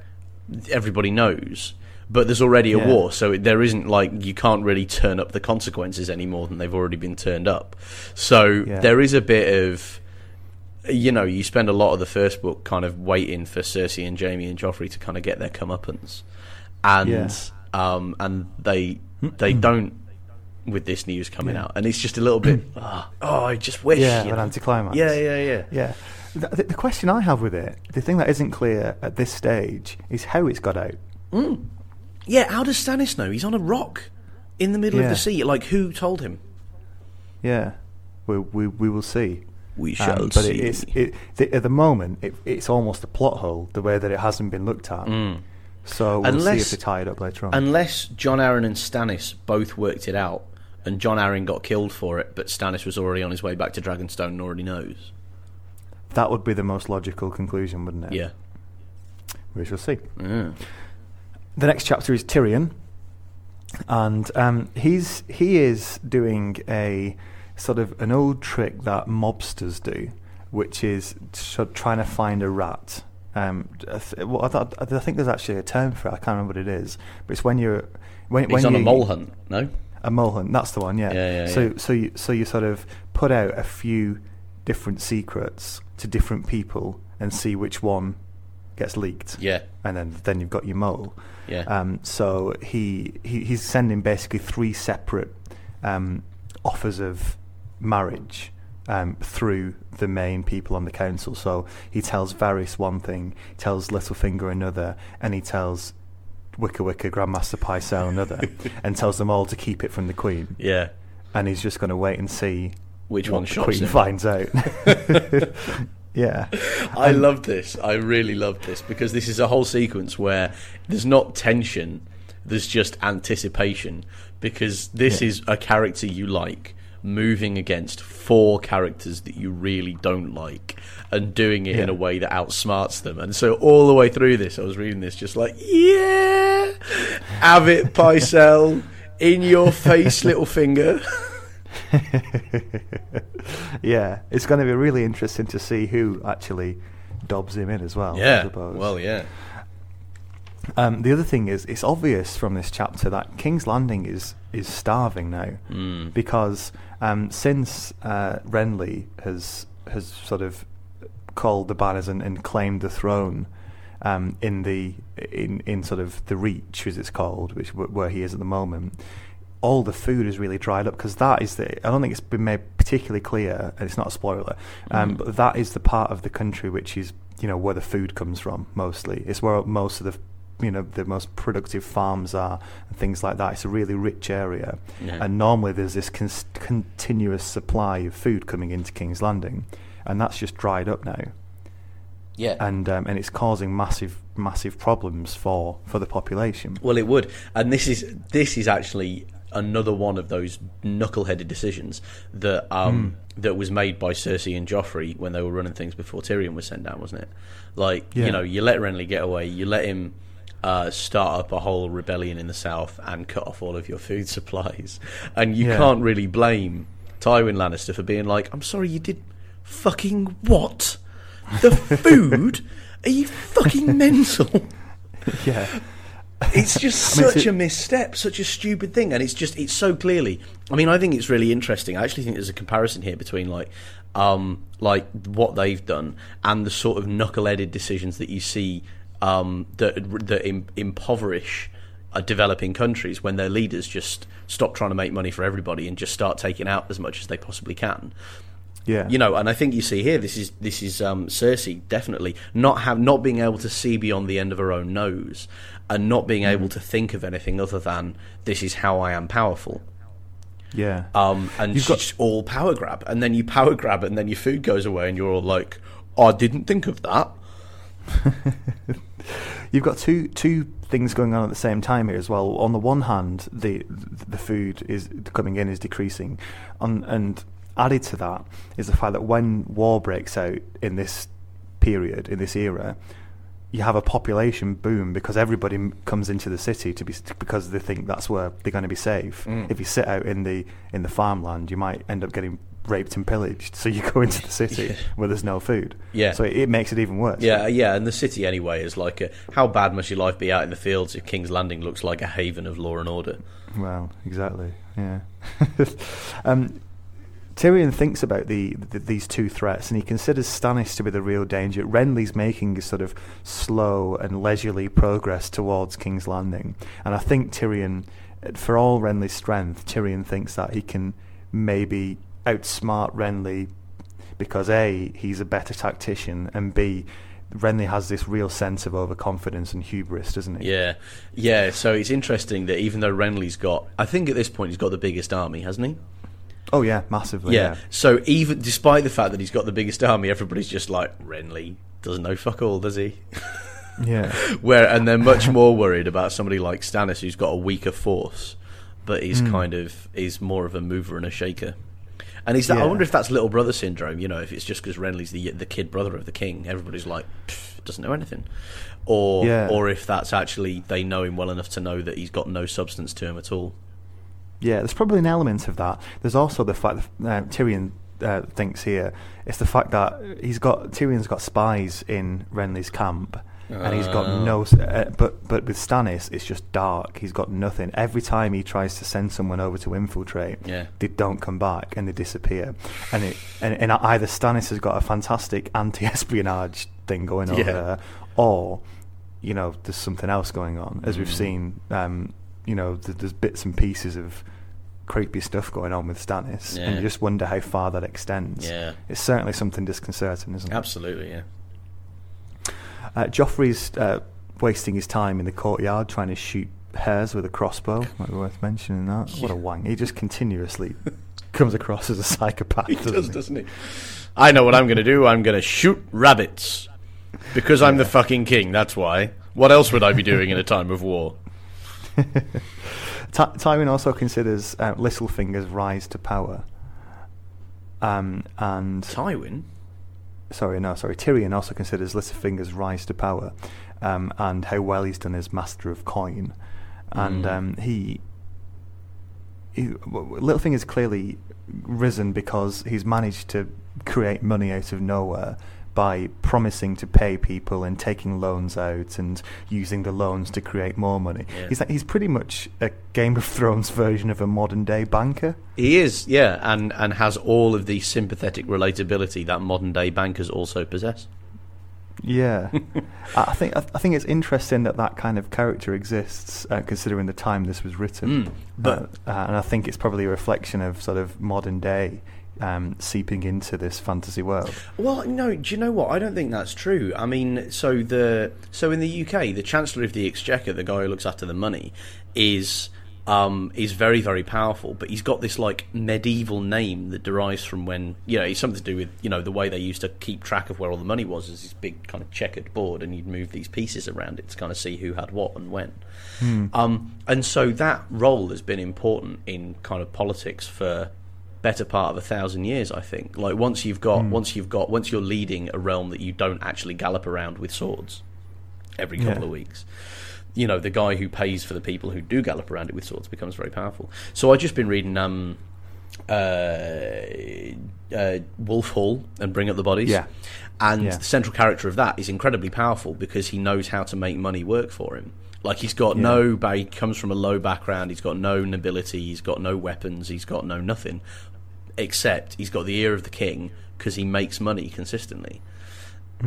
everybody knows. But there's already a Yeah. war, so there isn't like you can't really turn up the consequences any more than they've already been turned up. So Yeah. there is a bit of you know, you spend a lot of the first book kind of waiting for Cersei and Jaime and Joffrey to kind of get their comeuppance, and Yeah. um, and they they don't with this news coming Yeah. out, and it's just a little bit. ah, oh, I just wish. Yeah, an anticlimax. Yeah, yeah, yeah. Yeah. The, the, question I have with it, the thing that isn't clear at this stage, is how it's got out. Yeah, how does Stannis know? He's on a rock in the middle of the sea. Like, who told him? Yeah, we we, we will see. We Um, shall but see. it is it, the, at the moment it, it's almost a plot hole the way that it hasn't been looked at. So we'll see Unless- if they tie it up later on. Unless Jon Arryn and Stannis both worked it out, and Jon Arryn got killed for it, but Stannis was already on his way back to Dragonstone and already knows. that would be the most logical conclusion, wouldn't it? Yeah. we shall see. The next chapter is Tyrion, and um, he's he is doing a sort of an old trick that mobsters do, which is trying to find a rat. Um, I, th- well, I, thought- I think there's actually a term for it. I can't remember what it is, but it's when you're when He's when on a mole hunt, no? A mole hunt. That's the one. Yeah. Yeah, yeah, so yeah. so you so you sort of put out a few different secrets to different people and see which one gets leaked. Yeah. And then then you've got your mole. Yeah. Um, so he, he he's sending basically three separate um, offers of marriage um, through the main people on the council. So he tells Varys one thing, tells Littlefinger another, and he tells Wicker Wicker Grand Maester Pycelle another, [LAUGHS] and tells them all to keep it from the Queen. Yeah. And he's just going to wait and see Which one the Queen him. finds out. [LAUGHS] yeah. I And- love this. I really love this because this is a whole sequence where there's not tension, there's just anticipation because this Yeah. is a character you like moving against four characters that you really don't like and doing it in a way that outsmarts them. And so all the way through this, I was reading this just like, yeah, have it, Pycelle, in your face, [LAUGHS] Littlefinger. [LAUGHS] yeah, it's going to be really interesting to see who actually dobs him in as well. I yeah. suppose. Well, yeah. Um, the other thing is, it's obvious from this chapter that King's Landing is is starving now Mm. because um, since uh, Renly has has sort of called the banners and, and claimed the throne um, in the in in sort of the Reach, as it's called, which where he is at the moment. All the food is really dried up because that is the. I don't think it's been made particularly clear, and it's not a spoiler. Um, Mhm. But that is the part of the country which is, you know, where the food comes from mostly. It's where most of the, you know, the most productive farms are and things like that. It's a really rich area, Yeah. and normally there's this cons- continuous supply of food coming into King's Landing, and that's just dried up now, Yeah. and um, and it's causing massive massive problems for for the population. Well, it would, and this is this is actually another one of those knuckleheaded decisions that um, that was made by Cersei and Joffrey when they were running things before Tyrion was sent down, wasn't it? Like Yeah. you know, you let Renly get away, you let him uh, start up a whole rebellion in the south and cut off all of your food [LAUGHS] supplies, and you Yeah. can't really blame Tywin Lannister for being like, "I'm sorry, you did fucking what? The [LAUGHS] food? Are you fucking mental?" [LAUGHS] yeah, it's just I mean, such a misstep, such a stupid thing, and it's just it's so clearly. I mean, I think it's really interesting. I actually think there's a comparison here between like, um, like what they've done and the sort of knuckle-headed decisions that you see um, that that im- impoverish uh, developing countries when their leaders just stop trying to make money for everybody and just start taking out as much as they possibly can yeah. you know, and I think you see here this is this is um, Cersei definitely not have not being able to see beyond the end of her own nose, and not being able to think of anything other than this is how I am powerful. yeah. Um, and You've got- all power grab, and then you power grab, and then your food goes away, and you're all like, "I didn't think of that." [LAUGHS] You've got two two things going on at the same time here as well. On the one hand, the the food is coming in is decreasing, on, and added to that is the fact that when war breaks out in this period, in this era, you have a population boom because everybody m- comes into the city to be because they think that's where they're going to be safe. Mm. If you sit out in the in the farmland, you might end up getting raped and pillaged. So you go into the [LAUGHS] city Yeah. where there's no food. Yeah. So it, it makes it even worse. Yeah, yeah, and the city anyway is like a, how bad must your life be out in the fields if King's Landing looks like a haven of law and order? Well, exactly. Yeah. [LAUGHS] um, Tyrion thinks about the, the these two threats, and he considers Stannis to be the real danger. Renly's making a sort of slow and leisurely progress towards King's Landing, and I think Tyrion, for all Renly's strength, Tyrion thinks that he can maybe outsmart Renly because a he's a better tactician, and b Renly has this real sense of overconfidence and hubris, doesn't he? Yeah, yeah. So it's interesting that even though Renly's got, I think at this point he's got the biggest army, hasn't he? Oh yeah, massively. yeah. yeah. So even despite the fact that he's got the biggest army, everybody's just like Renly doesn't know fuck all, does he? [LAUGHS] Yeah. [LAUGHS] Where and they're much more worried about somebody like Stannis who's got a weaker force, but he's Mm. kind of is more of a mover and a shaker. And is that? I wonder if that's little brother syndrome. You know, if it's just because Renly's the the kid brother of the king, everybody's like doesn't know anything, or Yeah. or if that's actually they know him well enough to know that he's got no substance to him at all. Yeah, there's probably an element of that. There's also the fact that uh, Tyrion uh, thinks here it's the fact that he's got Tyrion's got spies in Renly's camp, and he's got Ah. no. Uh, but but with Stannis, it's just dark. He's got nothing. Every time he tries to send someone over to infiltrate, Yeah. they don't come back and they disappear. And it and, and either Stannis has got a fantastic anti-espionage thing going on Yeah. there, or you know there's something else going on. As we've Mm. seen, um, you know, th- there's bits and pieces of creepy stuff going on with Stannis, and you just wonder how far that extends. Yeah. It's certainly something disconcerting, isn't it? Absolutely, yeah. Uh, Joffrey's uh, wasting his time in the courtyard trying to shoot hares with a crossbow. [LAUGHS] Might be worth mentioning that. What a Yeah. wang! He just continuously [LAUGHS] comes across as a psychopath. He doesn't does, he? doesn't he? I know what I'm going to do. I'm going to shoot rabbits because I'm the fucking king. That's why. What else would I be doing in a time of war? [LAUGHS] Ty- Tywin also considers uh, Littlefinger's rise to power. Um, and Tywin. Sorry, no, sorry. Tyrion also considers Littlefinger's rise to power, um, and how well he's done as master of coin, and Mm. um, he, he Littlefinger's clearly risen because he's managed to create money out of nowhere by promising to pay people and taking loans out and using the loans to create more money. Yeah. He's like, he's pretty much a Game of Thrones version of a modern day banker. He is, yeah, and and has all of the sympathetic relatability that modern day bankers also possess. Yeah, [LAUGHS] I think I I think it's interesting that that kind of character exists, uh, considering the time this was written. Mm, but- uh, uh, and I think it's probably a reflection of sort of modern day um, seeping into this fantasy world. Well, no. Do you know what? I don't think that's true. I mean, so the so in the UK, the Chancellor of the Exchequer, the guy who looks after the money, is um, is very very powerful. But he's got this like medieval name that derives from when you know it's something to do with you know the way they used to keep track of where all the money was. Is this big kind of checkered board, and you'd move these pieces around it to kind of see who had what and when. Um, and so that role has been important in kind of politics for better part of a thousand years. I think. Like once you've got, once you've got, once you're leading a realm that you don't actually gallop around with swords every couple Yeah. of weeks. You know, the guy who pays for the people who do gallop around it with swords becomes very powerful. So I've just been reading um, uh, uh, Wolf Hall and Bring Up the Bodies. Yeah. And Yeah. the central character of that is incredibly powerful because he knows how to make money work for him. Like he's got Yeah. no, he comes from a low background. He's got no nobility. He's got no weapons. He's got no nothing, except he's got the ear of the king because he makes money consistently.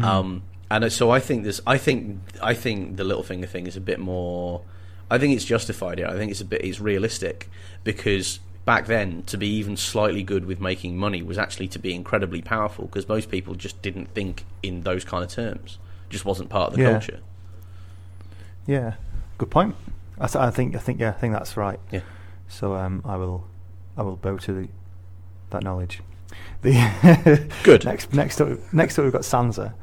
Um, and so I think this. I think I think the Littlefinger thing is a bit more. I think it's justified here. I think it's a bit. It's realistic because back then to be even slightly good with making money was actually to be incredibly powerful because most people just didn't think in those kind of terms. Just wasn't part of the Yeah. culture. Yeah, good point. I, th- I think I think yeah, I think that's right. Yeah. So um, I will I will bow to the, that knowledge. [LAUGHS] The Good. [LAUGHS] Next next up next up we've got Sansa,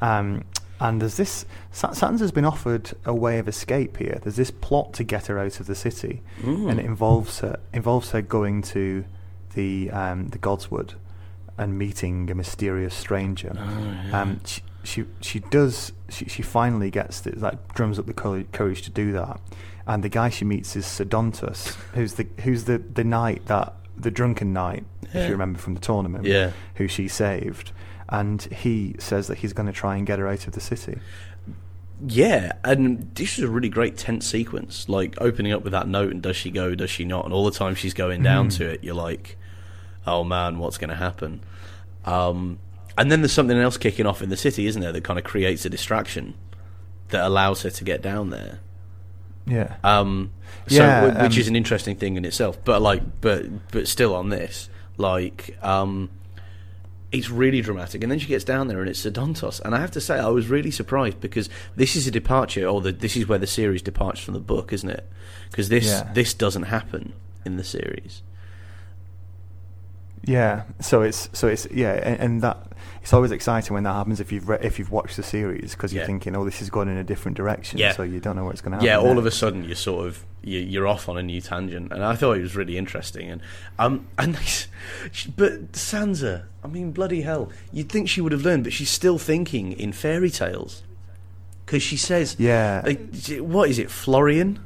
um, and there's this Sa- Sansa's been offered a way of escape here. There's this plot to get her out of the city, Mm. and it involves her involves her going to the um, the Godswood and meeting a mysterious stranger. Oh, yeah. Um, she, she she does she she finally gets the, like drums up the courage, courage to do that, and the guy she meets is Ser Dontos, who's the who's the the knight that the drunken knight, if you remember from the tournament, Yeah. who she saved, and he says that he's going to try and get her out of the city. Yeah, and this is a really great tense sequence. Like opening up with that note, and does she go? Does she not? And all the time she's going down Mm. to it, you're like, oh man, what's going to happen? Um, and then there's something else kicking off in the city, isn't there? That kind of creates a distraction that allows her to get down there. Yeah. Um, so, Yeah, which um, is an interesting thing in itself. But like, but but still on this, like, um, it's really dramatic. And then she gets down there, and it's Ser Dontos. And I have to say, I was really surprised because this is a departure, or the, this is where the series departs from the book, isn't it? Because this Yeah. this doesn't happen in the series. Yeah, so it's so it's yeah, and, and that it's always exciting when that happens if you've re- if you've watched the series because you're Yeah. thinking, oh, this is going in a different direction, Yeah. so you don't know what's going to happen. Yeah, all of a sudden you're sort of you- you're off on a new tangent, and I thought it was really interesting. And um, and but Sansa, I mean, bloody hell, you'd think she would have learned, but she's still thinking in fairy tales because she says, Yeah, what is it, Florian?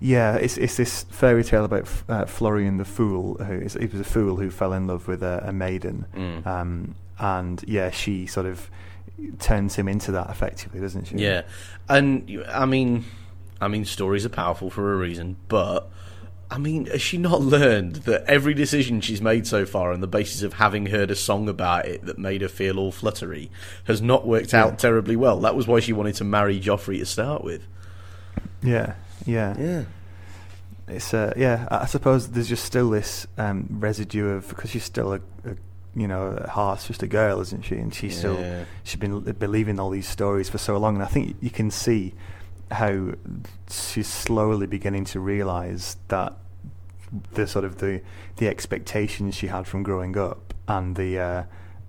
yeah, it's it's this fairy tale about F- uh, Florian the fool. Who is, he was a fool who fell in love with a, a maiden, Mm. um, and yeah, she sort of turns him into that effectively, doesn't she? Yeah, and I mean, I mean, stories are powerful for a reason, but. I mean, has she not learned that every decision she's made so far on the basis of having heard a song about it that made her feel all fluttery has not worked Yeah. out terribly well? That was why she wanted to marry Joffrey to start with. yeah, yeah. Yeah. It's uh, yeah. I suppose there's just still this um, residue of because she's still a, a you know at heart just a girl, isn't she? And she's still she's been believing all these stories for so long, and I think you can see how she's slowly beginning to realise that the sort of the the expectations she had from growing up and the uh,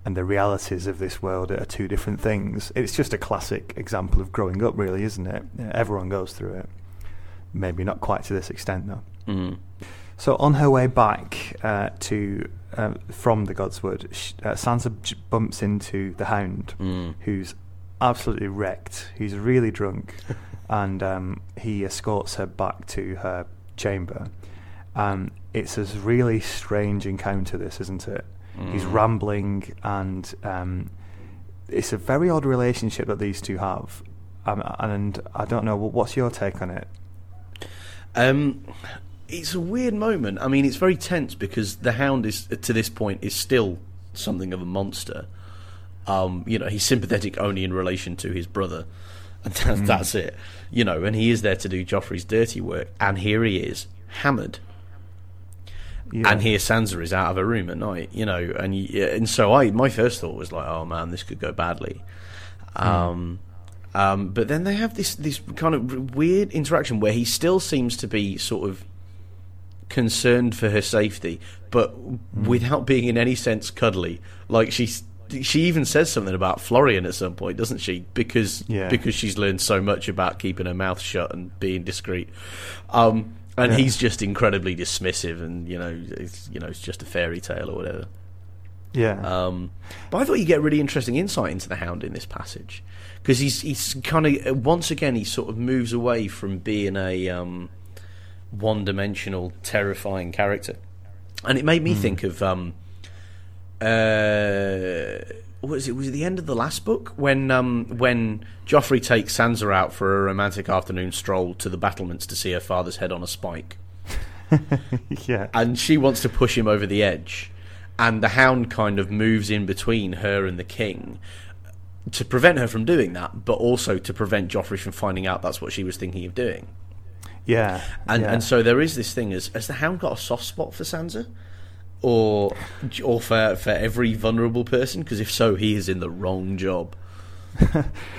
and the realities of this world are two different things. It's just a classic example of growing up, really, isn't it? Everyone goes through it. Maybe not quite to this extent, though. Mm. So on her way back uh, to uh, from the Godswood, sh- uh, Sansa j- bumps into the Hound, Mm. who's absolutely wrecked. He's really drunk, [LAUGHS] and um, he escorts her back to her chamber. Um, it's a really strange encounter, this, isn't it? He's Mm. rambling, and um, it's a very odd relationship that these two have. Um, and I don't know, what's your take on it? Um, it's a weird moment. I mean, it's very tense because the Hound is to this point is still something of a monster. Um, you know, he's sympathetic only in relation to his brother, and [LAUGHS] that, Mm. that's it. You know, and he is there to do Joffrey's dirty work, and here he is, hammered. Yeah. And here Sansa is out of her room at night, you know, and and so I my first thought was like, oh man, this could go badly. Um, um, but then they have this this kind of weird interaction where he still seems to be sort of concerned for her safety, but without being in any sense cuddly. Like she's she even says something about Florian at some point, doesn't she? Because Yeah. because she's learned so much about keeping her mouth shut and being discreet. Um, and Yeah. he's just incredibly dismissive, and you know, it's, you know, it's just a fairy tale or whatever. yeah. Um, but I thought you get really interesting insight into the Hound in this passage because he's he's kind of once again he sort of moves away from being a um, one-dimensional, terrifying character, and it made me think of um, uh, what was it? Was it the end of the last book when um, when Joffrey takes Sansa out for a romantic afternoon stroll to the battlements to see her father's head on a spike? [LAUGHS] yeah. and she wants to push him over the edge, and the hound kind of moves in between her and the king to prevent her from doing that, but also to prevent Joffrey from finding out that's what she was thinking of doing. Yeah. And yeah. and so there is this thing: as has the hound got a soft spot for Sansa, or or for for every vulnerable person? Because if so, he is in the wrong job. [LAUGHS]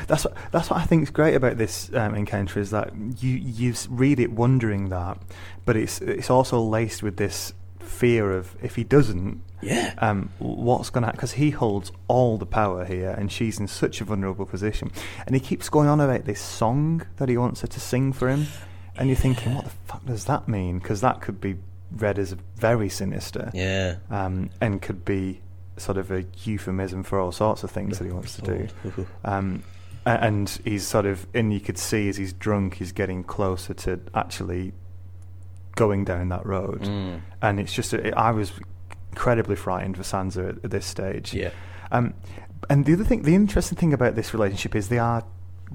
that's what that's what I think is great about this um, encounter is that you you read it wondering that, but it's it's also laced with this fear of if he doesn't, Yeah. um, what's going to because he holds all the power here, and she's in such a vulnerable position, and he keeps going on about this song that he wants her to sing for him, and you're thinking, what the fuck does that mean? Because that could be read as very sinister. Yeah. Um, and could be sort of a euphemism for all sorts of things that he wants to do. [LAUGHS] Um, and he's sort of, and you could see as he's drunk, he's getting closer to actually going down that road. Mm. And it's just, I was incredibly frightened for Sansa at, at this stage. Yeah. Um, and the other thing, the interesting thing about this relationship is they are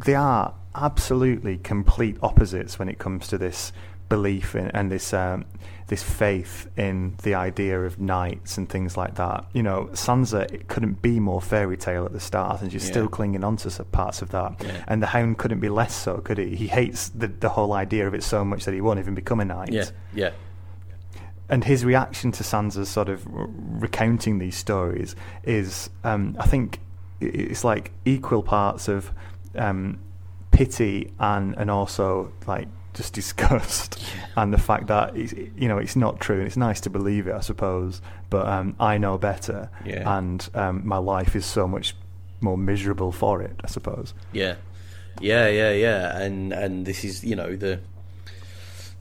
they are absolutely complete opposites when it comes to this belief in, and this um, this faith in the idea of knights and things like that. You know, Sansa it couldn't be more fairy tale at the start, and she's Yeah. still clinging on to some parts of that. Yeah. And the Hound couldn't be less so, could he? He hates the the whole idea of it so much that he won't even become a knight Yeah. Yeah. and his reaction to Sansa's sort of recounting these stories is, um, I think, it's like equal parts of um, pity and and also like just [LAUGHS] disgust, and the fact that it's, you know it's not true, and it's nice to believe it, I suppose, but um, I know better, Yeah. and um, my life is so much more miserable for it, I suppose. Yeah, yeah, yeah, yeah, and and this is you know the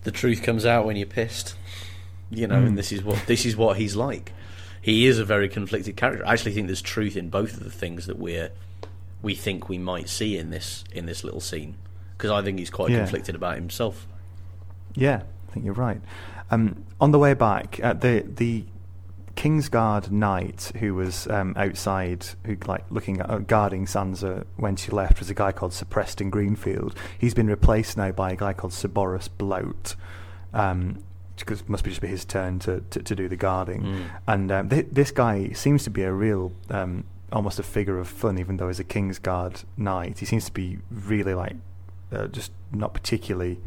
the truth comes out when you're pissed, you know, Mm. and this is what this is what he's like. He is a very conflicted character. I actually think there's truth in both of the things that we're we think we might see in this in this little scene because I think he's quite Yeah. conflicted about himself. Yeah, I think you're right. Um, on the way back, uh, the the Kingsguard knight who was um, outside, who like looking at uh, guarding Sansa when she left, was a guy called Sir Preston Greenfield. He's been replaced now by a guy called Sir Boros Blount. Um, because it must be just be his turn to, to, to do the guarding, Mm. and um, th- this guy seems to be a real, um, almost a figure of fun, even though he's a Kingsguard knight. He seems to be really like, uh, just not particularly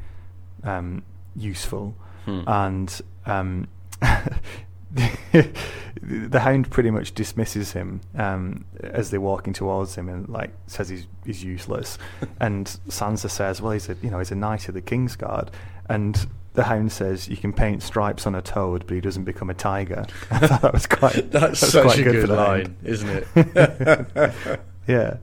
um, useful, Hmm. and um, [LAUGHS] [LAUGHS] the hound pretty much dismisses him um, as they're walking towards him and like says he's he's useless. [LAUGHS] and Sansa says, "Well, he's a you know he's a knight of the Kingsguard," and the hound says, "You can paint stripes on a toad, but he doesn't become a tiger." [LAUGHS] I thought that was quite That's that was such quite a good good, for the line, hound. isn't it? Yeah.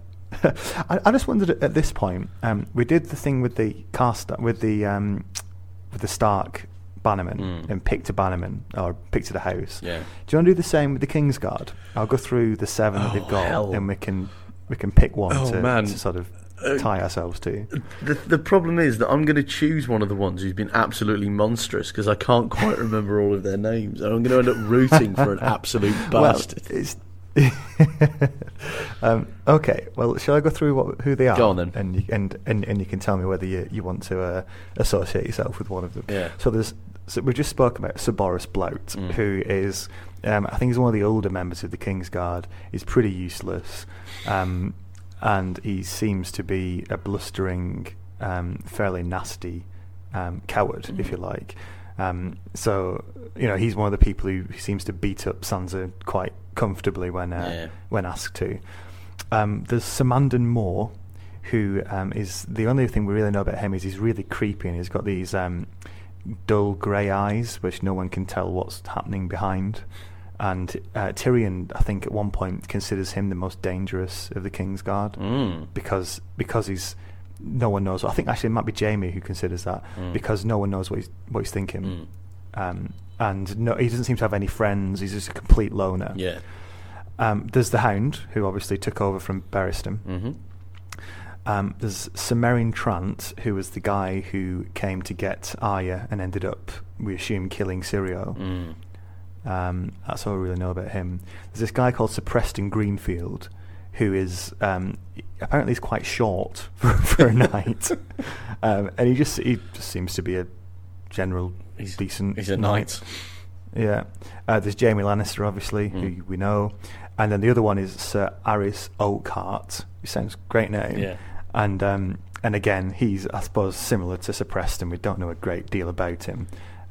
I, I just wondered at this point. Um, we did the thing with the cast with the um, with the Stark Bannerman Mm. and picked a Bannerman or picked a house. Yeah. Do you want to do the same with the Kingsguard? I'll go through the seven that Oh, they've got, hell. and we can we can pick one Oh, to, to sort of Uh, tie ourselves to. The, the problem is that I'm going to choose one of the ones who's been absolutely monstrous because I can't quite remember all of their names, and I'm going to end up rooting for an absolute [LAUGHS] bastard. Well, it's [LAUGHS] um, okay. Well, shall I go through what, who they are? Go on then. And you, and, and and you can tell me whether you you want to uh, associate yourself with one of them. Yeah. So there's so we just spoke about Sir Boros Blount, Mm. who is um, I think he's one of the older members of the Kingsguard. He's pretty useless, um, and he seems to be a blustering, um, fairly nasty um, coward, if Mm. you like. Um, so you know he's one of the people who seems to beat up Sansa quite comfortably when uh, Yeah. when asked to. Um, there's Ser Mandon Moore, who um, is the only thing we really know about him is he's really creepy and he's got these um, dull grey eyes, which no one can tell what's happening behind. And uh, Tyrion, I think, at one point considers him the most dangerous of the Kingsguard Mm. because because he's no one knows. I think actually it might be Jaime who considers that Mm. because no one knows what he's what he's thinking. Mm. Um, and no, he doesn't seem to have any friends. He's just a complete loner. Yeah. Um, there's the Hound, who obviously took over from Barristan. hmm Um, there's Ser Meryn Trant, who was the guy who came to get Arya and ended up, we assume, killing Syrio. Mm. Um, that's all we really know about him. There's this guy called Sir Preston Greenfield, who is um, apparently he's quite short [LAUGHS] for, for a knight, [LAUGHS] um, and he just he just seems to be a general He's decent. He's a knight. Yeah. Uh, there's Jaime Lannister, obviously, who Mm. we know. And then the other one is Sir Arys Oakheart, who sounds great name. Yeah. And um, and again, he's, I suppose, similar to Sir Preston. We don't know a great deal about him.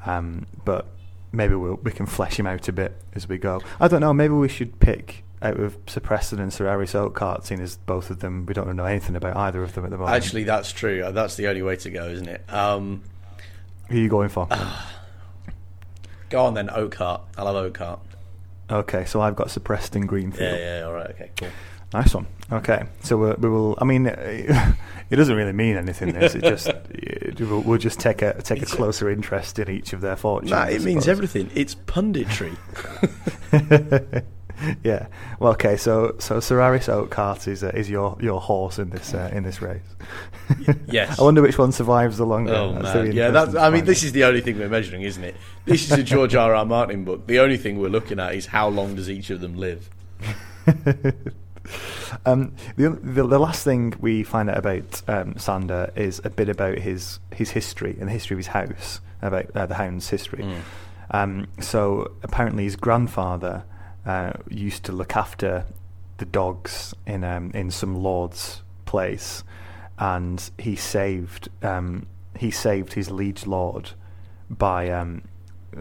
Um, but maybe we'll, we can flesh him out a bit as we go. I don't know, maybe we should pick out of Sir Preston and Sir Arys Oakheart, seeing as both of them, we don't know anything about either of them at the moment. Actually, that's true. Uh, That's the only way to go, isn't it? Um, Who are you going for? [SIGHS] go on then, Oakheart. I love Oakheart. okay, so I've got Sir Preston Greenfield. Yeah, yeah, all right, okay, cool. Nice one. Okay, so we we will. I mean, [LAUGHS] it doesn't really mean anything. This it just it we'll, we'll just take a take a closer interest in each of their fortunes. Nah, it means everything. It's punditry. [LAUGHS] [LAUGHS] yeah. Well, okay. So so Ser Arys Oakheart is uh, is your your horse in this uh, in this race. Yes. I wonder which one survives the longer. Oh That's man, yeah. That's, I mean, this is the only thing we're measuring, isn't it? This is a George R. R. Martin book. The only thing we're looking at is how long does each of them live. Um, the, the the last thing we find out about um, Sandor is a bit about his his history and the history of his house, about uh, the hound's history. Mm. Um, so apparently, his grandfather uh, used to look after the dogs in um, in some lord's place, and he saved um, he saved his liege lord by um,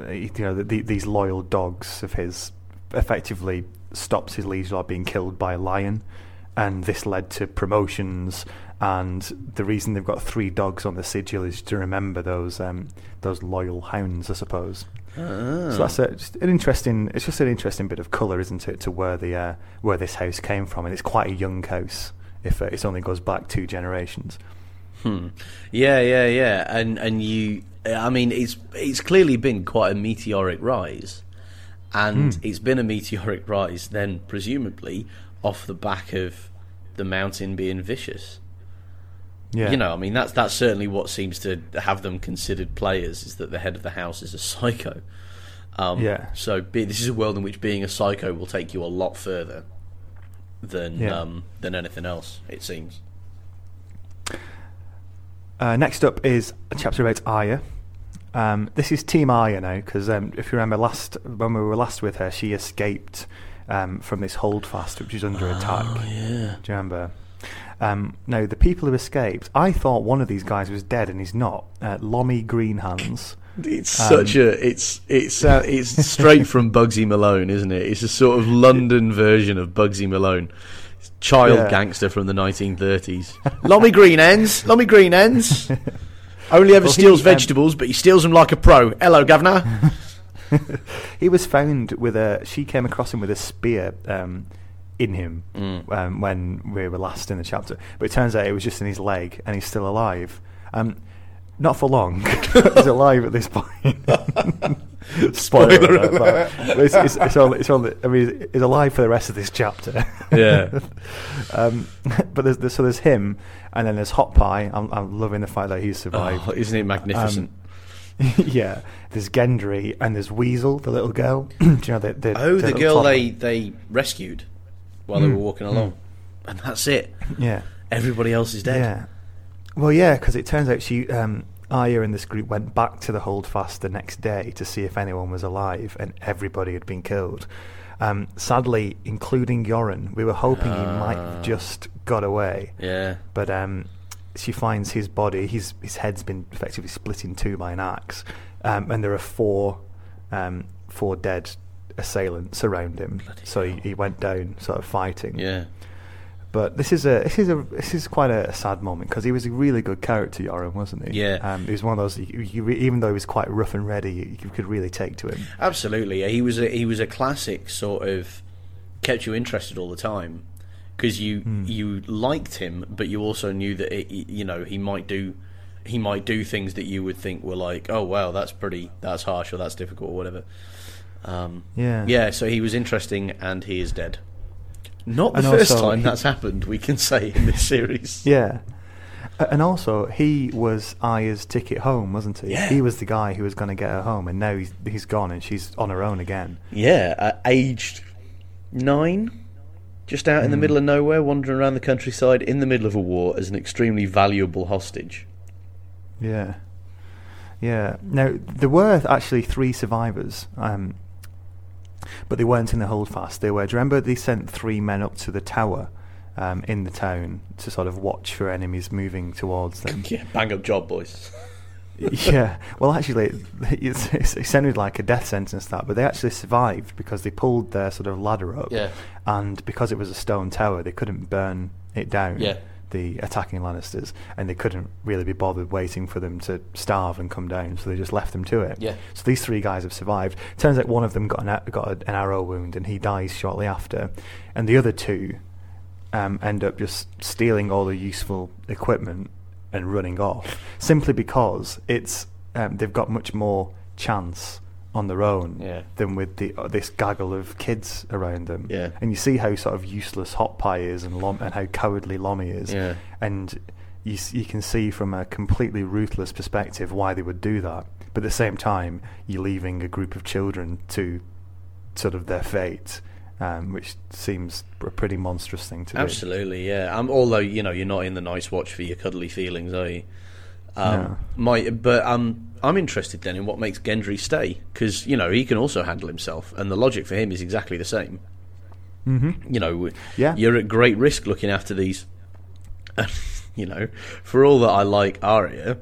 you know the, these loyal dogs of his effectively stops his liege lord being killed by a lion, and this led to promotions. And the reason they've got three dogs on the sigil is to remember those um, those loyal hounds, I suppose. Ah. So that's a, an interesting. It's just an interesting bit of colour, isn't it, to where the uh, where this house came from, and it's quite a young house. If uh, it only goes back two generations. Hmm. Yeah, yeah, yeah. And and you, I mean, it's it's clearly been quite a meteoric rise, and Hmm. it's been a meteoric [LAUGHS] rise. Then presumably off the back of the mountain being vicious. Yeah, You know, I mean, that's that's certainly what seems to have them considered players is that the head of the house is a psycho. Um, Yeah. So be, this is a world in which being a psycho will take you a lot further than Yeah. um, than anything else. It seems. Uh, next up is a chapter about Arya. Um, this is Team Arya now because um, if you remember last when we were last with her, she escaped um, from this holdfast which is under attack. Oh yeah. Do you remember? Um, now the people who escaped, I thought one of these guys was dead and he's not. Uh, Lommy Greenhands. It's Um, such a it's it's uh, it's straight from [LAUGHS] Bugsy Malone, isn't it? It's a sort of London version of Bugsy Malone, child Yeah. gangster from the 1930s. Lommy Green Ends, Lommy Green Ends. [LAUGHS] Only ever Well, he, steals um, vegetables, but he steals them like a pro. Hello, governor. [LAUGHS] he was found with a. She came across him with a spear um, in him Mm. um, when we were last in the chapter, but it turns out it was just in his leg, and he's still alive. Um, not for long. [LAUGHS] he's alive at this point. [LAUGHS] Spoiler, Spoiler alert, it's, it's, it's, only, it's only, I mean, he's alive for the rest of this chapter. Yeah. um, but there's, there's so there's him, and then there's Hot Pie. I'm, I'm loving the fact that he's survived. Oh, isn't it magnificent? [LAUGHS] yeah, there's Gendry and there's Weasel, the little girl. [CLEARS THROAT] Do you know the, the oh, the little girl toddler? they they rescued while they Mm, were walking along, and that's it. Yeah, Everybody else is dead. yeah. Well, yeah, because it turns out she, um, Arya and this group went back to the Holdfast the next day to see if anyone was alive, and everybody had been killed. Um, sadly, including Yoren, we were hoping he might Ah. have just got away, Yeah. but um, she finds his body. His his head's been effectively split in two by an axe, um, and there are four um, four dead assailants around him. Bloody so he, hell. he went down, sort of fighting. Yeah. But this is a this is a this is quite a, sad moment because he was a really good character, Yoren, wasn't he? Yeah. Um, he was one of those. You, you, even though he was quite rough and ready, you, you could really take to him. Absolutely. He was a he was a classic sort of kept you interested all the time because you Hmm. you liked him, but you also knew that it, you know he might do he might do things that you would think were like, oh wow, that's pretty, that's harsh or that's difficult or whatever. Um, Yeah. yeah. So he was interesting, and he is dead. Not the And first also time he- that's happened. We can say in this series. Yeah. And also, he was Arya's ticket home, wasn't he? Yeah. He was the guy who was going to get her home, and now he's he's gone, and she's on her own again. Yeah, uh, aged nine, just out in the Hmm. middle of nowhere, wandering around the countryside in the middle of a war as an extremely valuable hostage. Yeah. Yeah. Now there were actually three survivors, um, but they weren't in the holdfast. They were. Do you remember they sent three men up to the tower um, in the town to sort of watch for enemies moving towards them? [LAUGHS] Yeah, bang up job, boys. [LAUGHS] yeah. Well, actually, it's, it's, it sounded like a death sentence that, but they actually survived because they pulled their sort of ladder up, Yeah. and because it was a stone tower, they couldn't burn it down. Yeah. The attacking Lannisters, and they couldn't really be bothered waiting for them to starve and come down, so they just left them to it. Yeah. So these three guys have survived. Turns out one of them got an, a- got a- an arrow wound, and he dies shortly after, and the other two um, end up just stealing all the useful equipment and running off simply because it's um, they've got much more chance on their own Yeah. than with the uh, this gaggle of kids around them. Yeah. And you see how sort of useless Hot Pie is and Lom- and how cowardly Lommy is. Yeah. And you you can see from a completely ruthless perspective why they would do that. But at the same time, you're leaving a group of children to sort of their fate, um, which seems a pretty monstrous thing to do. Absolutely, yeah. Um, although you know you're not in the Night's Watch for your cuddly feelings, are you? Um, No. My, but um, I'm interested then in what makes Gendry stay because you know he can also handle himself, and the logic for him is exactly the same. Mm-hmm. You know, Yeah. you're at great risk looking after these. [LAUGHS] you know, for all that I like Arya,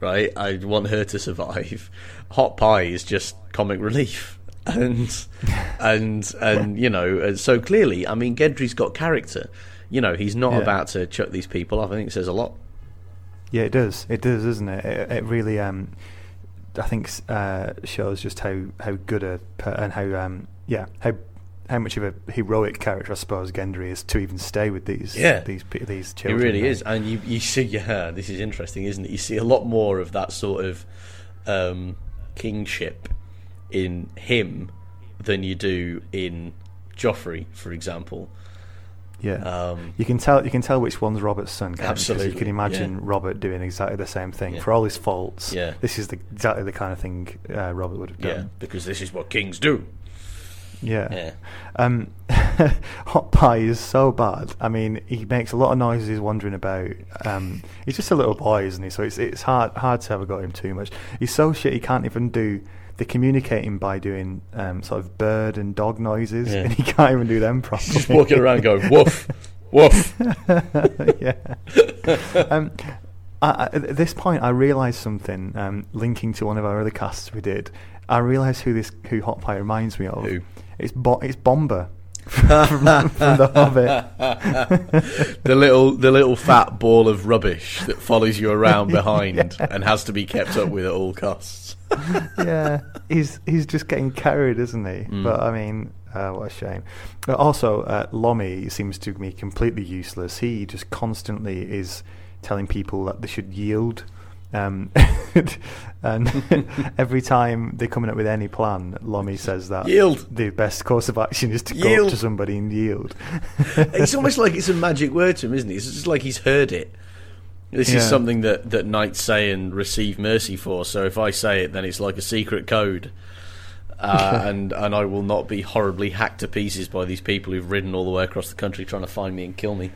right? I want her to survive. Hot pie is just comic relief, [LAUGHS] and and and you know, and so clearly, I mean, Gendry's got character. You know, he's not Yeah. about to chuck these people off. I think it says a lot. Yeah, it does. It does, doesn't it? It, it really, um, I think, uh, shows just how, how good a per- and how um, yeah how how much of a heroic character I suppose Gendry is to even stay with these Yeah. these pe- these It children. really now. is, and you you see, [LAUGHS] yeah, this is interesting, isn't it? You see a lot more of that sort of um, kingship in him than you do in Joffrey, for example. Yeah. Um, you can tell you can tell which one's Robert's son. can't Absolutely, you can imagine yeah. Robert doing exactly the same thing Yeah. for all his faults. Yeah. This is the, exactly the kind of thing uh, Robert would have done. yeah, because this is what kings do. Yeah. Yeah. Um, [LAUGHS] Hot Pie is so bad. I mean, he makes a lot of noises wandering about. Um, he's just a little boy, isn't he? So it's it's hard hard to ever got him too much. He's so shit. He can't even do. They communicate him by doing um, sort of bird and dog noises, Yeah. and he can't even do them [LAUGHS] properly. Just walking around going woof, woof. [LAUGHS] yeah. um, I, at this point, I realised something. Um, linking to one of our other casts we did, I realised who this who Hot Pie reminds me of. Who? It's Bo- it's Bombur [LAUGHS] from, from the Hobbit. the little the little fat ball of rubbish that follows you around behind and has to be kept up with at all costs. [LAUGHS] yeah, he's he's just getting carried, isn't he? Mm. But I mean, uh, what a shame. But also, uh, Lommy seems to me completely useless. He just constantly is telling people that they should yield. Um, [LAUGHS] and [LAUGHS] every time they're coming up with any plan, Lommy says that Yield. the best course of action is to go Yield. up to somebody and yield. it's almost like it's a magic word to him, isn't it? It's just like he's heard it. This Yeah. is something that, that knights say and receive mercy for. So if I say it, then it's like a secret code, uh, [LAUGHS] and and I will not be horribly hacked to pieces by these people who've ridden all the way across the country trying to find me and kill me.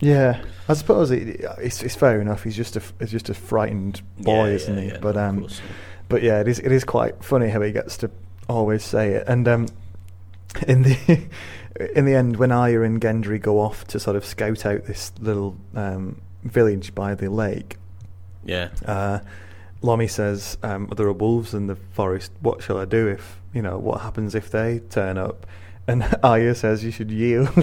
Yeah, I suppose it, it's it's fair enough. He's just a he's just a frightened boy, Yeah, isn't yeah, he? but no, um, course. but yeah, it is it is quite funny how he gets to always say it. And um, [LAUGHS] in the [LAUGHS] in the end, when Arya and Gendry go off to sort of scout out this little um, village by the lake, yeah, uh, Lommy says, um, "There are wolves in the forest. What shall I do if you know what happens if they turn up?" And [LAUGHS] Arya says, "You should yield," [LAUGHS]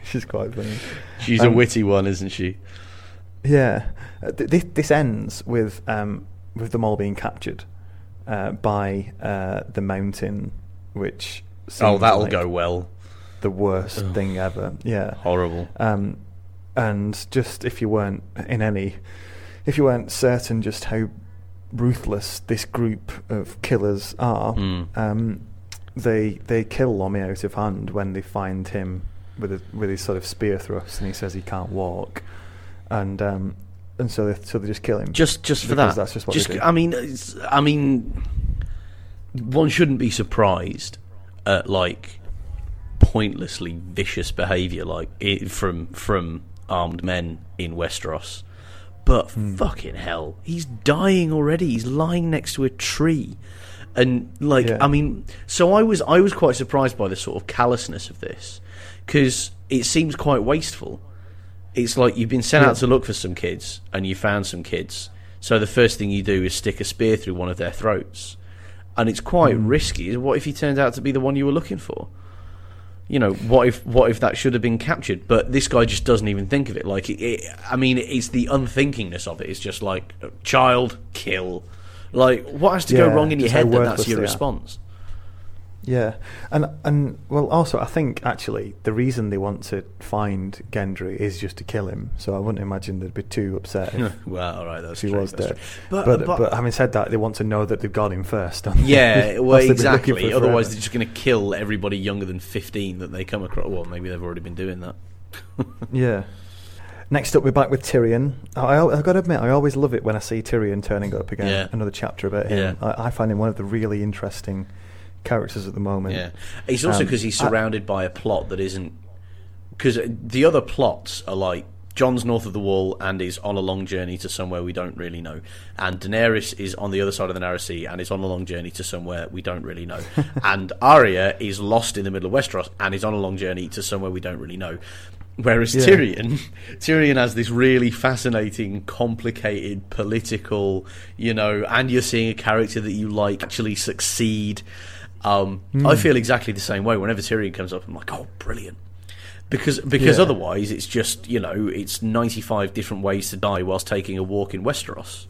which is quite funny. she's a Um, witty one, isn't she? Yeah, uh, th- this, this ends with um, with them all being captured uh, by uh, the mountain, which Oh, that'll like go well. The worst Ugh. thing ever. Yeah, Horrible. Um, and just if you weren't in any, if you weren't certain just how ruthless this group of killers are, Mm. um, they they kill Lommy out of hand when they find him with a, with his sort of spear thrust, and he says he can't walk, and um, and so they, so they just kill him. Just just for that. that's just what do. I mean, I mean, one shouldn't be surprised at like pointlessly vicious behaviour like it, from from armed men in Westeros. But Hmm. fucking hell, he's dying already. He's lying next to a tree, and like Yeah. I mean, so I was I was quite surprised by the sort of callousness of this because it seems quite wasteful. It's like you've been sent out to look for some kids and you found some kids. So the first thing you do is stick a spear through one of their throats. And it's quite Mm. risky. What if he turns out to be the one you were looking for? You know, what if what if that should have been captured? But this guy just doesn't even think of it. Like, it, it, I mean, it's the unthinkingness of it. It's just like uh, child kill. Like, what has to go wrong in your head that that's your response? Yeah, and and well, also I think actually the reason they want to find Gendry is just to kill him. So I wouldn't imagine they'd be too upset if, [LAUGHS] well, all right, that's true, was that's true. But But, but, but, having said that, they want to know that they've got him first. don't they? yeah, [LAUGHS] well, Else they'd be looking for exactly. Otherwise, they're just going to kill everybody younger than fifteen that they come across. Well, maybe they've already been doing that. [LAUGHS] Yeah. Next up, we're back with Tyrion. I, I, I've got to admit, I always love it when I see Tyrion turning up again. Yeah. Another chapter about him. Yeah. I, I find him one of the really interesting characters at the moment. Yeah, it's also Um, because he's I- surrounded by a plot that isn't. Because the other plots are like Jon's north of the wall and is on a long journey to somewhere we don't really know, and Daenerys is on the other side of the Narrow Sea and is on a long journey to somewhere we don't really know, [LAUGHS] and Arya is lost in the middle of Westeros and is on a long journey to somewhere we don't really know. Whereas Yeah. Tyrion, [LAUGHS] Tyrion has this really fascinating, complicated political, you know, and you're seeing a character that you like actually succeed. Um, Hmm. I feel exactly the same way. Whenever Tyrion comes up, I'm like, oh, brilliant. Because because Yeah. otherwise, it's just you know, it's 95 different ways to die whilst taking a walk in Westeros.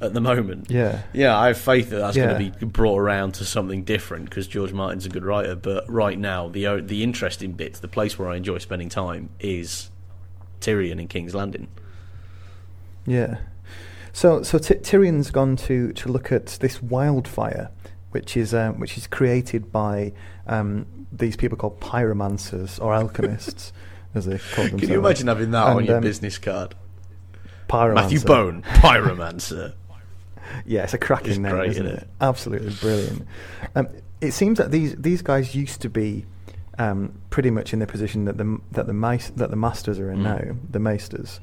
At the moment, Yeah. yeah, I have faith that that's Yeah. going to be brought around to something different because George Martin's a good writer. But right now, the the interesting bit, the place where I enjoy spending time, is Tyrion in King's Landing. Yeah. So so Ty- Tyrion's gone to, to look at this wildfire, which is um, which is created by um, these people called pyromancers or alchemists, [LAUGHS] as they call themselves. Can you imagine having that on And, your um, business card? Pyromancer. Matthew Bone, pyromancer. [LAUGHS] Yeah, it's a cracking It's name, great, isn't isn't it? it? Absolutely brilliant. Um, it seems that these these guys used to be um, pretty much in the position that the that the mice, that the masters are in Mm. now, the maesters,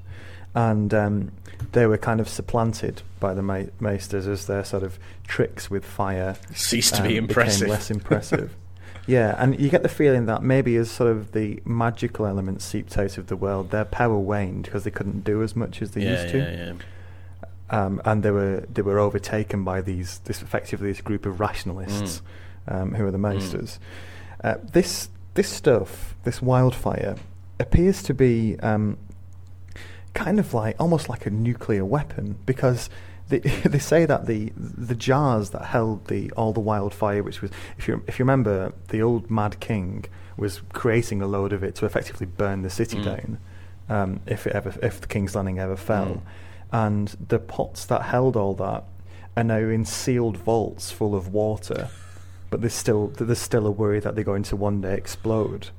and um, they were kind of supplanted by the ma- maesters as their sort of tricks with fire Ceased to um, be impressive. became less impressive. [LAUGHS] yeah, and you get the feeling that maybe as sort of the magical elements seeped out of the world, their power waned because they couldn't do as much as they yeah, used to yeah, yeah. um, and they were they were overtaken by these this effectively this group of rationalists Mm. um, who are the maesters. Uh, this this stuff, this wildfire, appears to be um, kind of like almost like a nuclear weapon because. They, [LAUGHS] they say that the the jars that held the all the wildfire, which was if you if you remember, the old Mad King was creating a load of it to effectively burn the city Mm. down, um, if it ever if the King's Landing ever fell Mm. and the pots that held all that are now in sealed vaults full of water. But there's still there's still a worry that they're going to one day explode.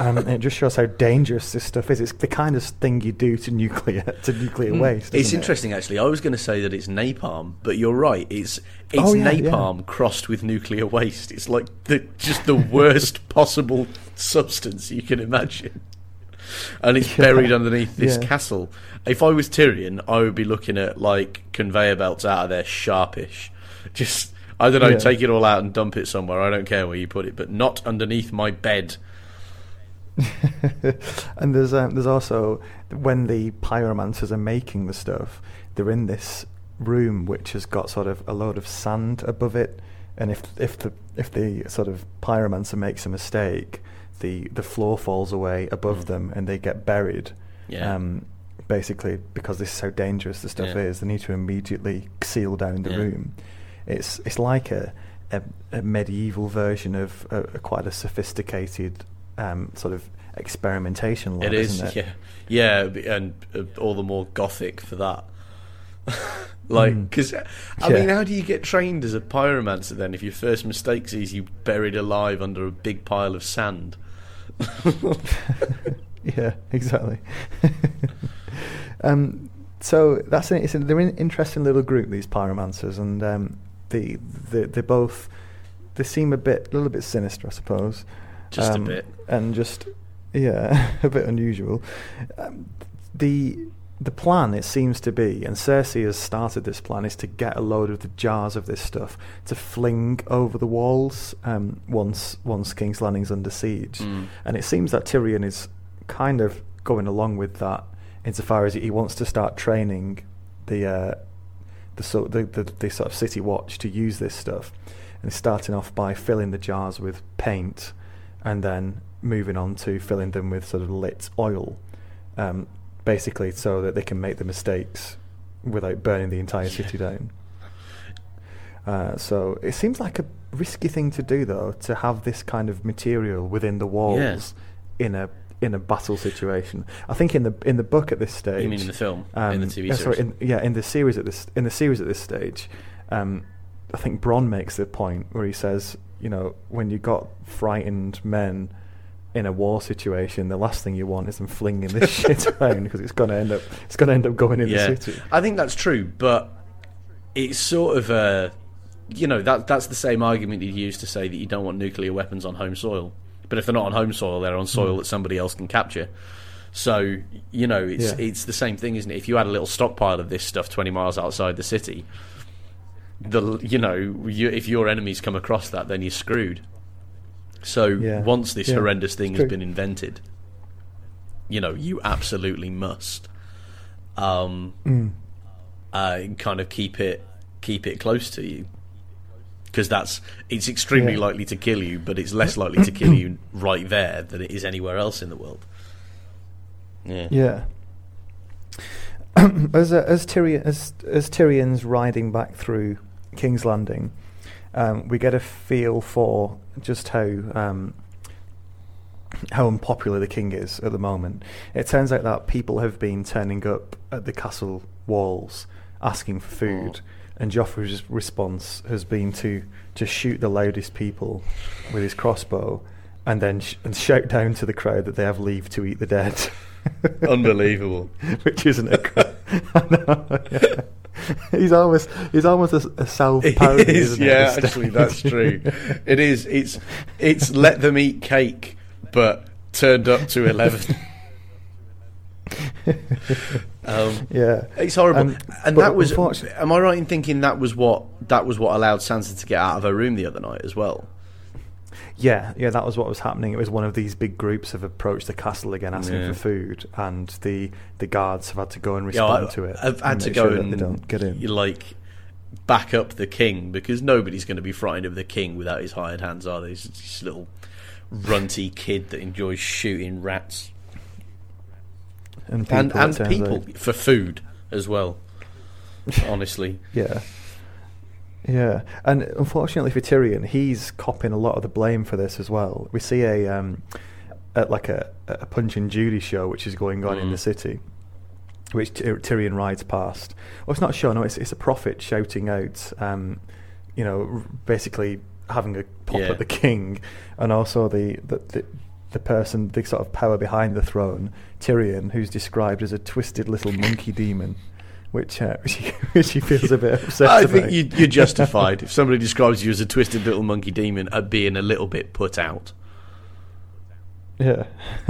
um, [LAUGHS] and it just shows how dangerous this stuff is. It's the kind of thing you do to nuclear [LAUGHS] to nuclear Mm. waste. It's isn't it? interesting, actually. I was going to say that it's napalm, but you're right. It's it's Oh, yeah, napalm crossed with nuclear waste. It's like the just the worst [LAUGHS] possible substance you can imagine, and it's Yeah. buried underneath this Yeah. castle. If I was Tyrion, I would be looking at like conveyor belts out of there, sharpish. Just I don't know, Yeah. take it all out and dump it somewhere. I don't care where you put it, but not underneath my bed. [LAUGHS] and there's um, there's also when the pyromancers are making the stuff, they're in this room which has got sort of a load of sand above it, and if if the if the sort of pyromancer makes a mistake, the the floor falls away above Mm. them and they get buried. Yeah. Um, basically, because this is how dangerous the stuff Yeah. is, they need to immediately seal down the Yeah. room. It's it's like a a, a medieval version of a, a quite a sophisticated um, sort of experimentation lab, It is, it? yeah, yeah, and uh, all the more gothic for that. [LAUGHS] like, Mm. because I Yeah. mean, how do you get trained as a pyromancer then if your first mistake is you buried alive under a big pile of sand? [LAUGHS] [LAUGHS] yeah, exactly. um, so that's an, it's a, they're an interesting little group these pyromancers, and um, the they they both they seem a bit a little bit sinister, I suppose. Just a Um, bit. and just yeah, [LAUGHS] a bit unusual. Um, the the plan it seems to be, and Cersei has started this plan, is to get a load of the jars of this stuff to fling over the walls um, once once King's Landing's under siege. Mm. And it seems that Tyrion is kind of going along with that, insofar as he wants to start training the uh, the, sort the, the the sort of city watch to use this stuff, and starting off by filling the jars with paint, and then moving on to filling them with sort of lit oil, um, basically so that they can make the mistakes without burning the entire city down. Uh, so it seems like a risky thing to do, though, to have this kind of material within the walls in a in a battle situation. I think in the in the book at this stage, You mean in the film? In the um, TV yeah, sorry, series? in, yeah, in the series at this in the series at this stage, um, I think Bron makes the point where he says, you know, when you got frightened men in a war situation, the last thing you want is them flinging this [LAUGHS] shit around because it's going to end up it's going to end up going in yeah, the city. I think that's true, but it's sort of a, you know, that that's the same argument you use to say that you don't want nuclear weapons on home soil. But if they're not on home soil, they're on soil Mm. that somebody else can capture. So you know, it's Yeah. it's the same thing, isn't it? If you had a little stockpile of this stuff twenty miles outside the city, the you know, you, if your enemies come across that, then you're screwed. So Yeah. once this Yeah, horrendous thing it's has true. been invented, you know, you absolutely must. Um, Mm. uh, kind of keep it keep it close to you because that's it's extremely Yeah. likely to kill you, but it's less likely to kill you [CLEARS THROAT] right there than it is anywhere else in the world. Yeah, Yeah. [CLEARS THROAT] as uh, as Tyrion as as Tyrion's riding back through King's Landing, um, we get a feel for just how um, how unpopular the king is at the moment. It turns out that people have been turning up at the castle walls asking for food, and Joffrey's response has been to just shoot the loudest people with his crossbow, and then sh- and shout down to the crowd that they have leave to eat the dead. [LAUGHS] Unbelievable. Which isn't a. cra- [LAUGHS] I know, yeah. He's almost he's almost a, a self parody. Is, isn't yeah, it? actually, that's true. It is. It's it's let them eat cake, but turned up to eleven. [LAUGHS] um, [LAUGHS] yeah, It's horrible, Um, and that was. Am I right in thinking that was what that was what allowed Sansa to get out of her room the other night as well? Yeah, yeah, that was what was happening. It was one of these big groups have approached the castle again asking Yeah. for food, and the the guards have had to go and Yeah, respond I- to it. I've had to go sure and they don't get in. like back up the king because nobody's going to be frightened of the king without his hired hands, are they? He's this little runty kid that enjoys shooting rats And people, and and people out. for food as well. [LAUGHS] Honestly, Yeah. Yeah, and unfortunately for Tyrion, he's copping a lot of the blame for this as well. We see a, um, a like a, a Punch and Judy show which is going on in Mm. the city, which Ty- Tyrion rides past. Well, it's not a show. No, it's it's a prophet shouting out, um, you know, basically having a pop Yeah. at the king, and also the, the the the person, the sort of power behind the throne, Tyrion, who's described as a twisted little monkey demon. Which, uh, [LAUGHS] which, he, which he feels a bit upset I about. think you, you're justified if somebody describes you as a twisted little monkey demon at being a little bit put out. Yeah. [LAUGHS]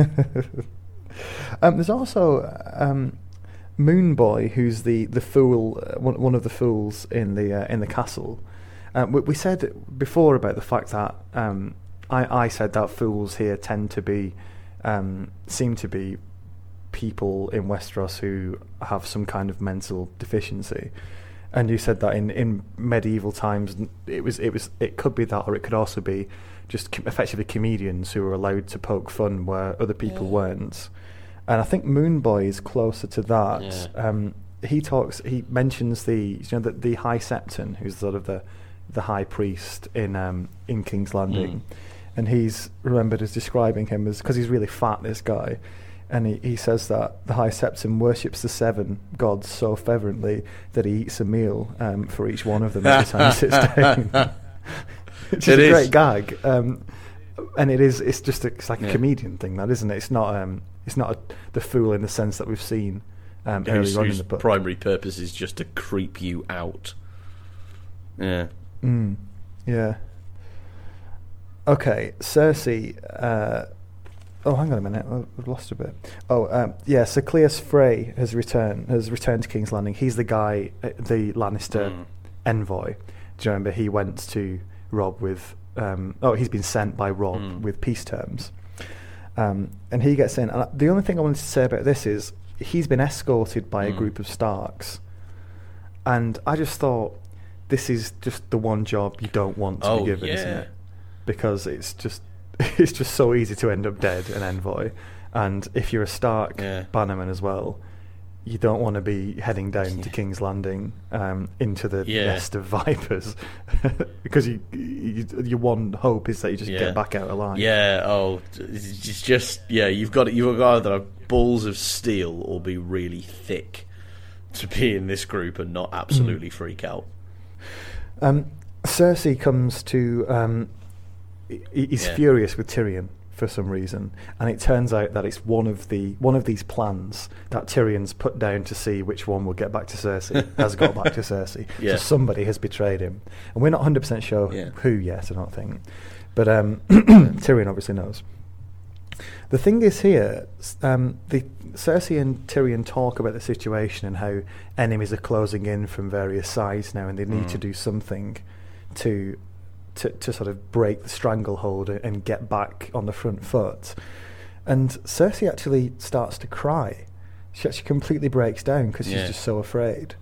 um, there's also um, Moon Boy, who's the the fool, uh, one, one of the fools in the uh, in the castle. Um, we, we said before about the fact that um, I, I said that fools here tend to be um, seem to be people in Westeros who have some kind of mental deficiency. And you said that in, in medieval times, it was it was it could be that, or it could also be just com- effectively comedians who were allowed to poke fun where other people Yeah. weren't. And I think Moon Boy is closer to that. Yeah. Um, he talks. He mentions the you know the, the High Septon, who's sort of the the high priest in um, in King's Landing, Mm. And he's remembered as describing him as because he's really fat. This guy, and he, he says that the High Septon worships the seven gods so fervently that he eats a meal um, for each one of them every time he sits [LAUGHS] down. [LAUGHS] Which is It a is. great gag, um, and it is. It's just a, it's like a comedian thing, that isn't it? It's not. Um, it's not a, the fool in the sense that we've seen um, whose, earlier on in whose the book. primary purpose is just to creep you out. Yeah. Mm, yeah. Okay, Cersei. Uh, oh, hang on a minute. I've lost a bit. Oh, um, yeah. So Cleos Frey has returned. Has returned to King's Landing. He's the guy, uh, the Lannister Mm. envoy. Do you remember he went to Robb with? Um, oh, he's been sent by Robb Mm. with peace terms. Um, and he gets in. And the only thing I wanted to say about this is he's been escorted by a Mm. group of Starks, and I just thought this is just the one job you don't want to Oh, be given, isn't it? Because it's just [LAUGHS] it's just so easy to end up dead, an envoy, and if you're a Stark Yeah. bannerman as well, you don't want to be heading down to King's Landing um, into the Yeah. nest of vipers [LAUGHS] because you, you, your one hope is that you just Yeah. get back out alive. Yeah. Oh, it's just yeah. You've got you've got either balls of steel or be really thick to be in this group and not absolutely freak out. Um, Cersei comes to. Um, he's Yeah. furious with Tyrion for some reason, and it turns out that it's one of the one of these plans that Tyrion's put down to see which one will get back to Cersei [LAUGHS] has got back to Cersei. Yeah. So somebody has betrayed him, and we're not hundred percent sure Yeah. who yet. I don't think, but um, [CLEARS THROAT] Tyrion obviously knows. The thing is here, um, the Cersei and Tyrion talk about the situation and how enemies are closing in from various sides now, and they need Mm. to do something to, to to sort of break the stranglehold and- get back on the front foot. And Cersei actually starts to cry. She actually completely breaks down because she's just so afraid.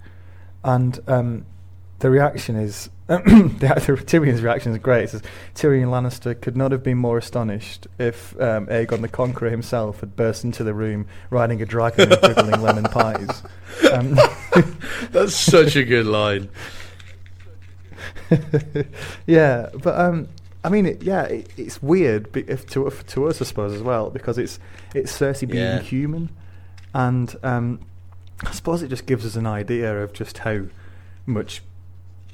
And um, the reaction is [CLEARS THROAT] the, the Tyrion's reaction is great. It says Tyrion Lannister could not have been more astonished if um, Aegon the Conqueror himself had burst into the room riding a dragon and [LAUGHS] juggling lemon pies. Um, [LAUGHS] That's such a good line. [LAUGHS] [LAUGHS] yeah, but um, I mean, it, yeah, it, it's weird if to to us, I suppose, as well, because it's it's Cersei being Yeah. human, and um, I suppose it just gives us an idea of just how much,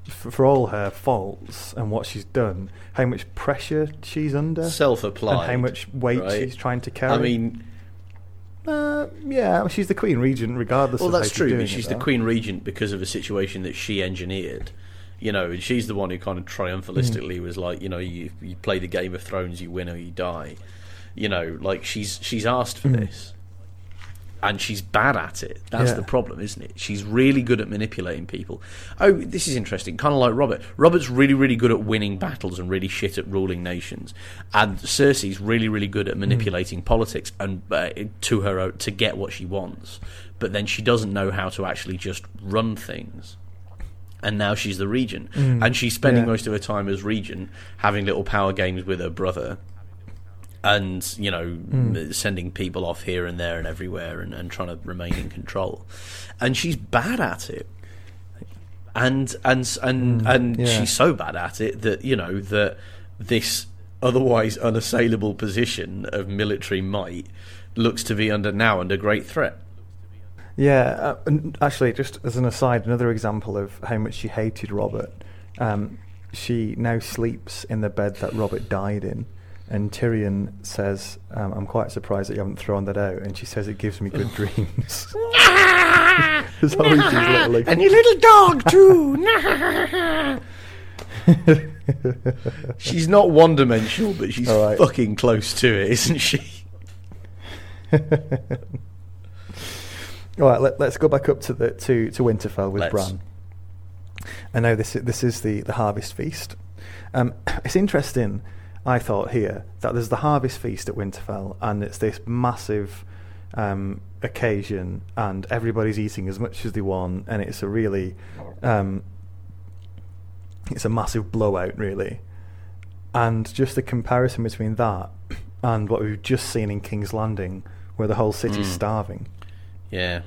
f- for all her faults and what she's done, how much pressure she's under, Self-applied. and how much weight right? she's trying to carry. I mean, uh, yeah, she's the Queen Regent, regardless. well, that's she's true, but it, she's the though. Queen Regent because of a situation that she engineered. You know, and she's the one who kind of triumphalistically Mm. was like, you know, you you play the Game of Thrones, you win or you die. You know, like she's she's asked for Mm. this, and she's bad at it. That's Yeah. the problem, isn't it? She's really good at manipulating people. Oh, this is interesting. Kind of like Robert. Robert's really really good at winning battles and really shit at ruling nations, and Cersei's really really good Mm. at manipulating politics and uh, to her to get what she wants. But then she doesn't know how to actually just run things and now she's the regent, Mm, and she's spending yeah. most of her time as regent having little power games with her brother, and you know Mm. sending people off here and there and everywhere, and, and trying to remain in control, and she's bad at it, and and and Mm, and yeah. she's so bad at it that you know that this otherwise unassailable position of military might looks to be under now under great threat. Yeah, uh, actually, just as an aside, another example of how much she hated Robert. Um, she now sleeps in the bed that Robert died in, and Tyrion says, um, "I'm quite surprised that you haven't thrown that out." And she says, "It gives me good dreams." [LAUGHS] [LAUGHS] Always little, like, and your little dog too. [LAUGHS] she's not one dimensional, but she's right. fucking close to it, isn't she? All right, let, us go back up to the to, to Winterfell with Let's. Bran. And now this is, this is the, the harvest feast. Um, [CLEARS THROAT] it's interesting, I thought here that there's the harvest feast at Winterfell, and it's this massive um, occasion, and everybody's eating as much as they want, and it's a really um, it's a massive blowout, really. And just the comparison between that [CLEARS THROAT] and what we've just seen in King's Landing, where the whole city's Mm. starving Yeah.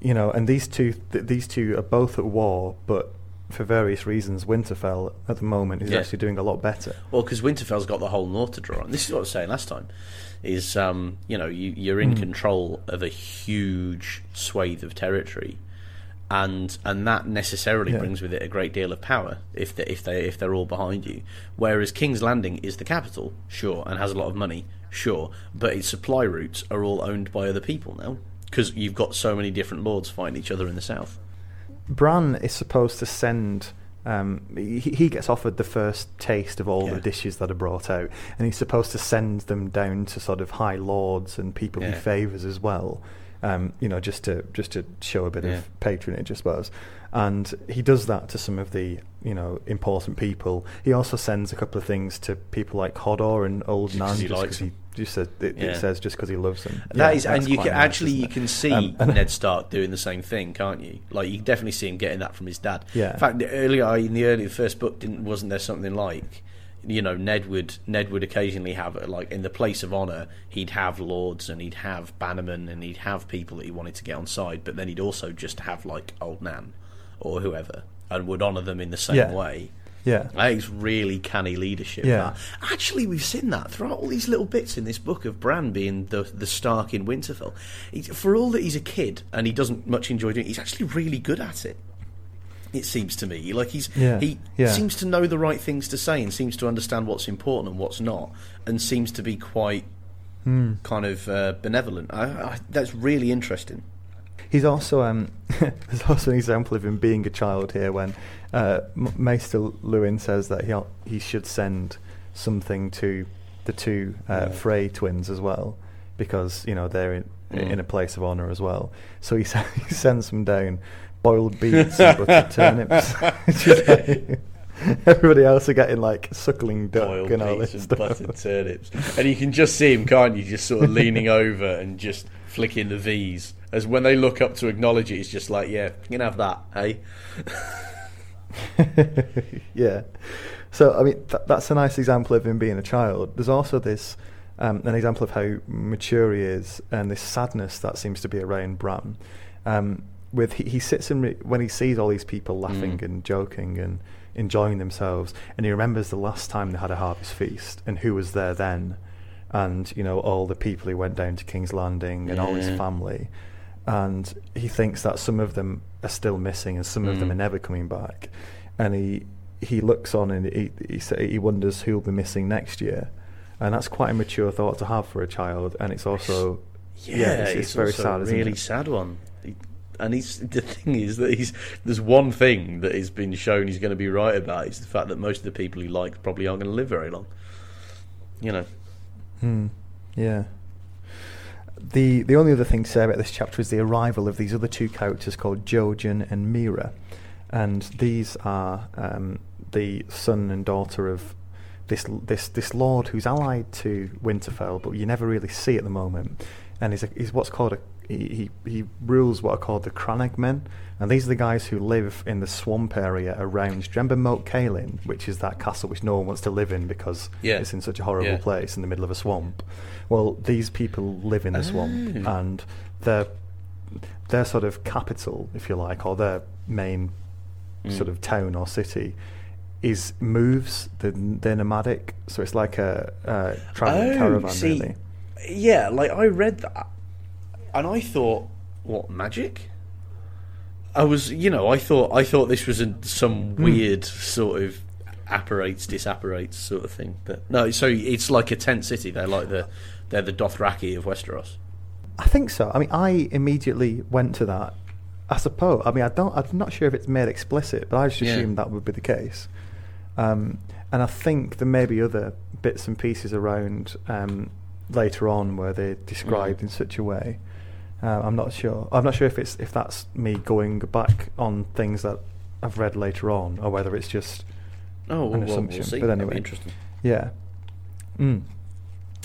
you know, and these two th- these two are both at war, but for various reasons, Winterfell at the moment is Yeah. actually doing a lot better. Well, because Winterfell's got the whole north to draw on. This is what I was saying last time. Is um, you know you, you're in Mm. control of a huge swathe of territory, and and that necessarily Yeah. brings with it a great deal of power if they, if they if they're all behind you. Whereas King's Landing is the capital, sure, and has a lot of money, sure, but its supply routes are all owned by other people now because you've got so many different lords fighting each other in the south. Bran is supposed to send. Um, he, he gets offered the first taste of all Yeah. the dishes that are brought out, and he's supposed to send them down to sort of high lords and people he favours as well. Um, you know, just to just to show a bit Yeah. of patronage, I suppose. And he does that to some of the you know important people. He also sends a couple of things to people like Hodor and Old Nan, he just likes 'cause he just says it, Yeah. it says just because he loves them. That Yeah, is, and you can nice, actually you can see Um, Ned Stark doing the same thing, can't you? Like you can definitely see him getting that from his dad. Yeah. In fact, the earlier in the early the first book, didn't wasn't there something like, you know Ned would Ned would occasionally have like in the place of honor he'd have lords and he'd have bannermen and he'd have people that he wanted to get on side but then he'd also just have like old Nan or whoever and would honor them in the same Yeah. way Yeah. that is really canny leadership. Yeah. that. Actually, we've seen that throughout all these little bits in this book of Bran being the the Stark in Winterfell. He's, for all that he's a kid and he doesn't much enjoy doing it, he's actually really good at it. It seems to me like he's Yeah, he yeah. seems to know the right things to say and seems to understand what's important and what's not, and seems to be quite Hmm. kind of uh, benevolent. I, I, that's really interesting. He's also um, [LAUGHS] there's also an example of him being a child here when uh, Maester Luwin says that he he should send something to the two uh, Yeah. Frey twins as well because you know they're in, Mm. in a place of honor as well. So he, [LAUGHS] sa- he sends them down boiled beets and buttered [LAUGHS] turnips. It's just like- Everybody else are getting like suckling duck Boiled and all this and stuff. buttered turnips, and you can just see him, can't you? Just sort of leaning [LAUGHS] over and just flicking the V's. As when they look up to acknowledge it, it's just like, yeah, you can have that, hey. [LAUGHS] yeah. So I mean, th- that's a nice example of him being a child. There's also this um, an example of how mature he is, and this sadness that seems to be around Bran. Um, with he, he sits and re- when he sees all these people laughing Mm. and joking and enjoying themselves, and he remembers the last time they had a harvest feast and who was there then, and you know all the people who went down to King's Landing and all his family, and he thinks that some of them are still missing and some of them Mm. are never coming back, and he he looks on and he he, he wonders who'll be missing next year, and that's quite a mature thought to have for a child, and it's also Yeah, it's, it's very sad, really it? sad one. And he's the thing is that he's there's one thing that has been shown he's going to be right about is the fact that most of the people he likes probably aren't going to live very long. You know, Hmm. Yeah. The the only other thing to say about this chapter is the arrival of these other two characters called Jojen and Meera, and these are um, the son and daughter of this this this lord who's allied to Winterfell, but you never really see at the moment, and he's a, he's what's called a he, he he rules what are called the crannogmen, and these are the guys who live in the swamp area around. Do you remember Moat Cailin, which is that castle which no one wants to live in because Yeah. it's in such a horrible Yeah. place in the middle of a swamp. Well, these people live in the swamp, Oh. and their their sort of capital, if you like, or their main Mm. sort of town or city is moves. The they're nomadic, so it's like a, a traveling Oh, caravan, see, really. Yeah, like I read that, and I thought, what magic? I was, you know, I thought I thought this was a, some Hmm. weird sort of apparates disapparates sort of thing. But no, so it's like a tent city. They're like the they're the Dothraki of Westeros. I think so. I mean, I immediately went to that. I suppose. I mean, I don't. I'm not sure if it's made explicit, but I just Yeah. assumed that would be the case. Um, and I think there may be other bits and pieces around um, later on where they're described Mm. in such a way. Uh, I'm not sure. I'm not sure if it's if that's me going back on things that I've read later on, or whether it's just Oh, well, an assumption. we'll. But anyway, interesting. yeah. Mm.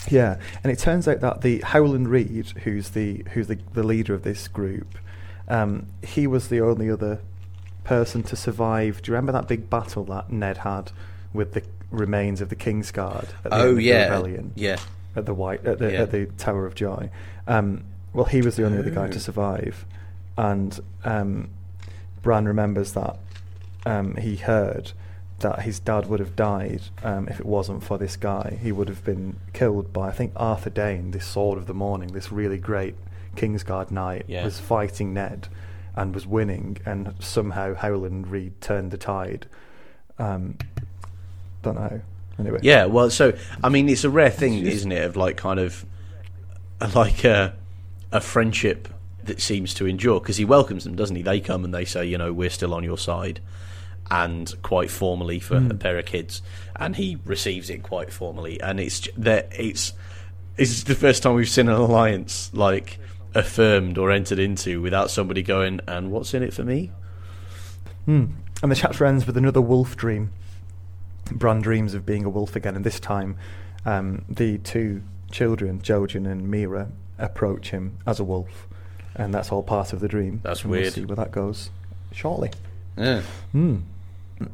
Yeah, and it turns out that the Howland Reed, who's the who's the, the leader of this group, um, he was the only other person to survive. Do you remember that big battle that Ned had with the remains of the Kingsguard at the Oh of the yeah, rebellion yeah. at the White at the, Yeah. at the Tower of Joy? Um, well, he was the only other guy to survive, and um, Bran remembers that um, he heard that his dad would have died um, if it wasn't for this guy. He would have been killed by, I think, Arthur Dayne, this Sword of the Morning, this really great Kingsguard knight, Yeah. was fighting Ned and was winning, and somehow Howland Reed turned the tide. Um, don't know. Anyway. Yeah, well, so I mean, it's a rare thing, isn't it, of like kind of like a a friendship that seems to endure because he welcomes them, doesn't he? They come and they say, you know, we're still on your side, and quite formally for Mm. a pair of kids, and he receives it quite formally, and it's that it's it's the first time we've seen an alliance like affirmed or entered into without somebody going, and what's in it for me? Hmm. And the chapter ends with another wolf dream. Bran dreams of being a wolf again, and this time um, the two children, Jojen and Meera, approach him as a wolf, and that's all part of the dream. That's And We'll weird. see where that goes shortly. Yeah. Hmm.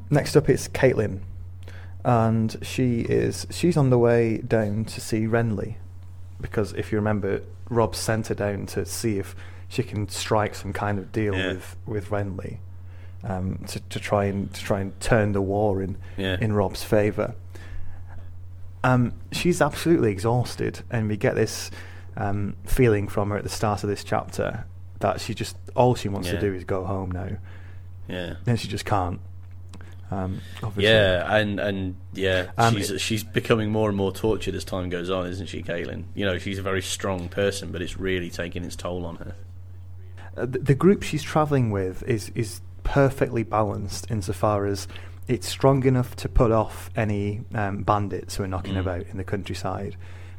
Next up, is Catelyn, and she is she's on the way down to see Renly, because if you remember, Robb sent her down to see if she can strike some kind of deal Yeah. with with Renly, um, to to try and to try and turn the war in Yeah. in Robb's favour. Um, she's absolutely exhausted, and we get this um, feeling from her at the start of this chapter that she just all she wants Yeah. to do is go home now, Yeah. and she just can't. Um, obviously. Yeah, and and yeah, Um, she's she's becoming more and more tortured as time goes on, isn't she, Catelyn? You know, she's a very strong person, but it's really taking its toll on her. Uh, the, the group she's travelling with is is perfectly balanced insofar as it's strong enough to put off any um, bandits who are knocking Mm. about in the countryside,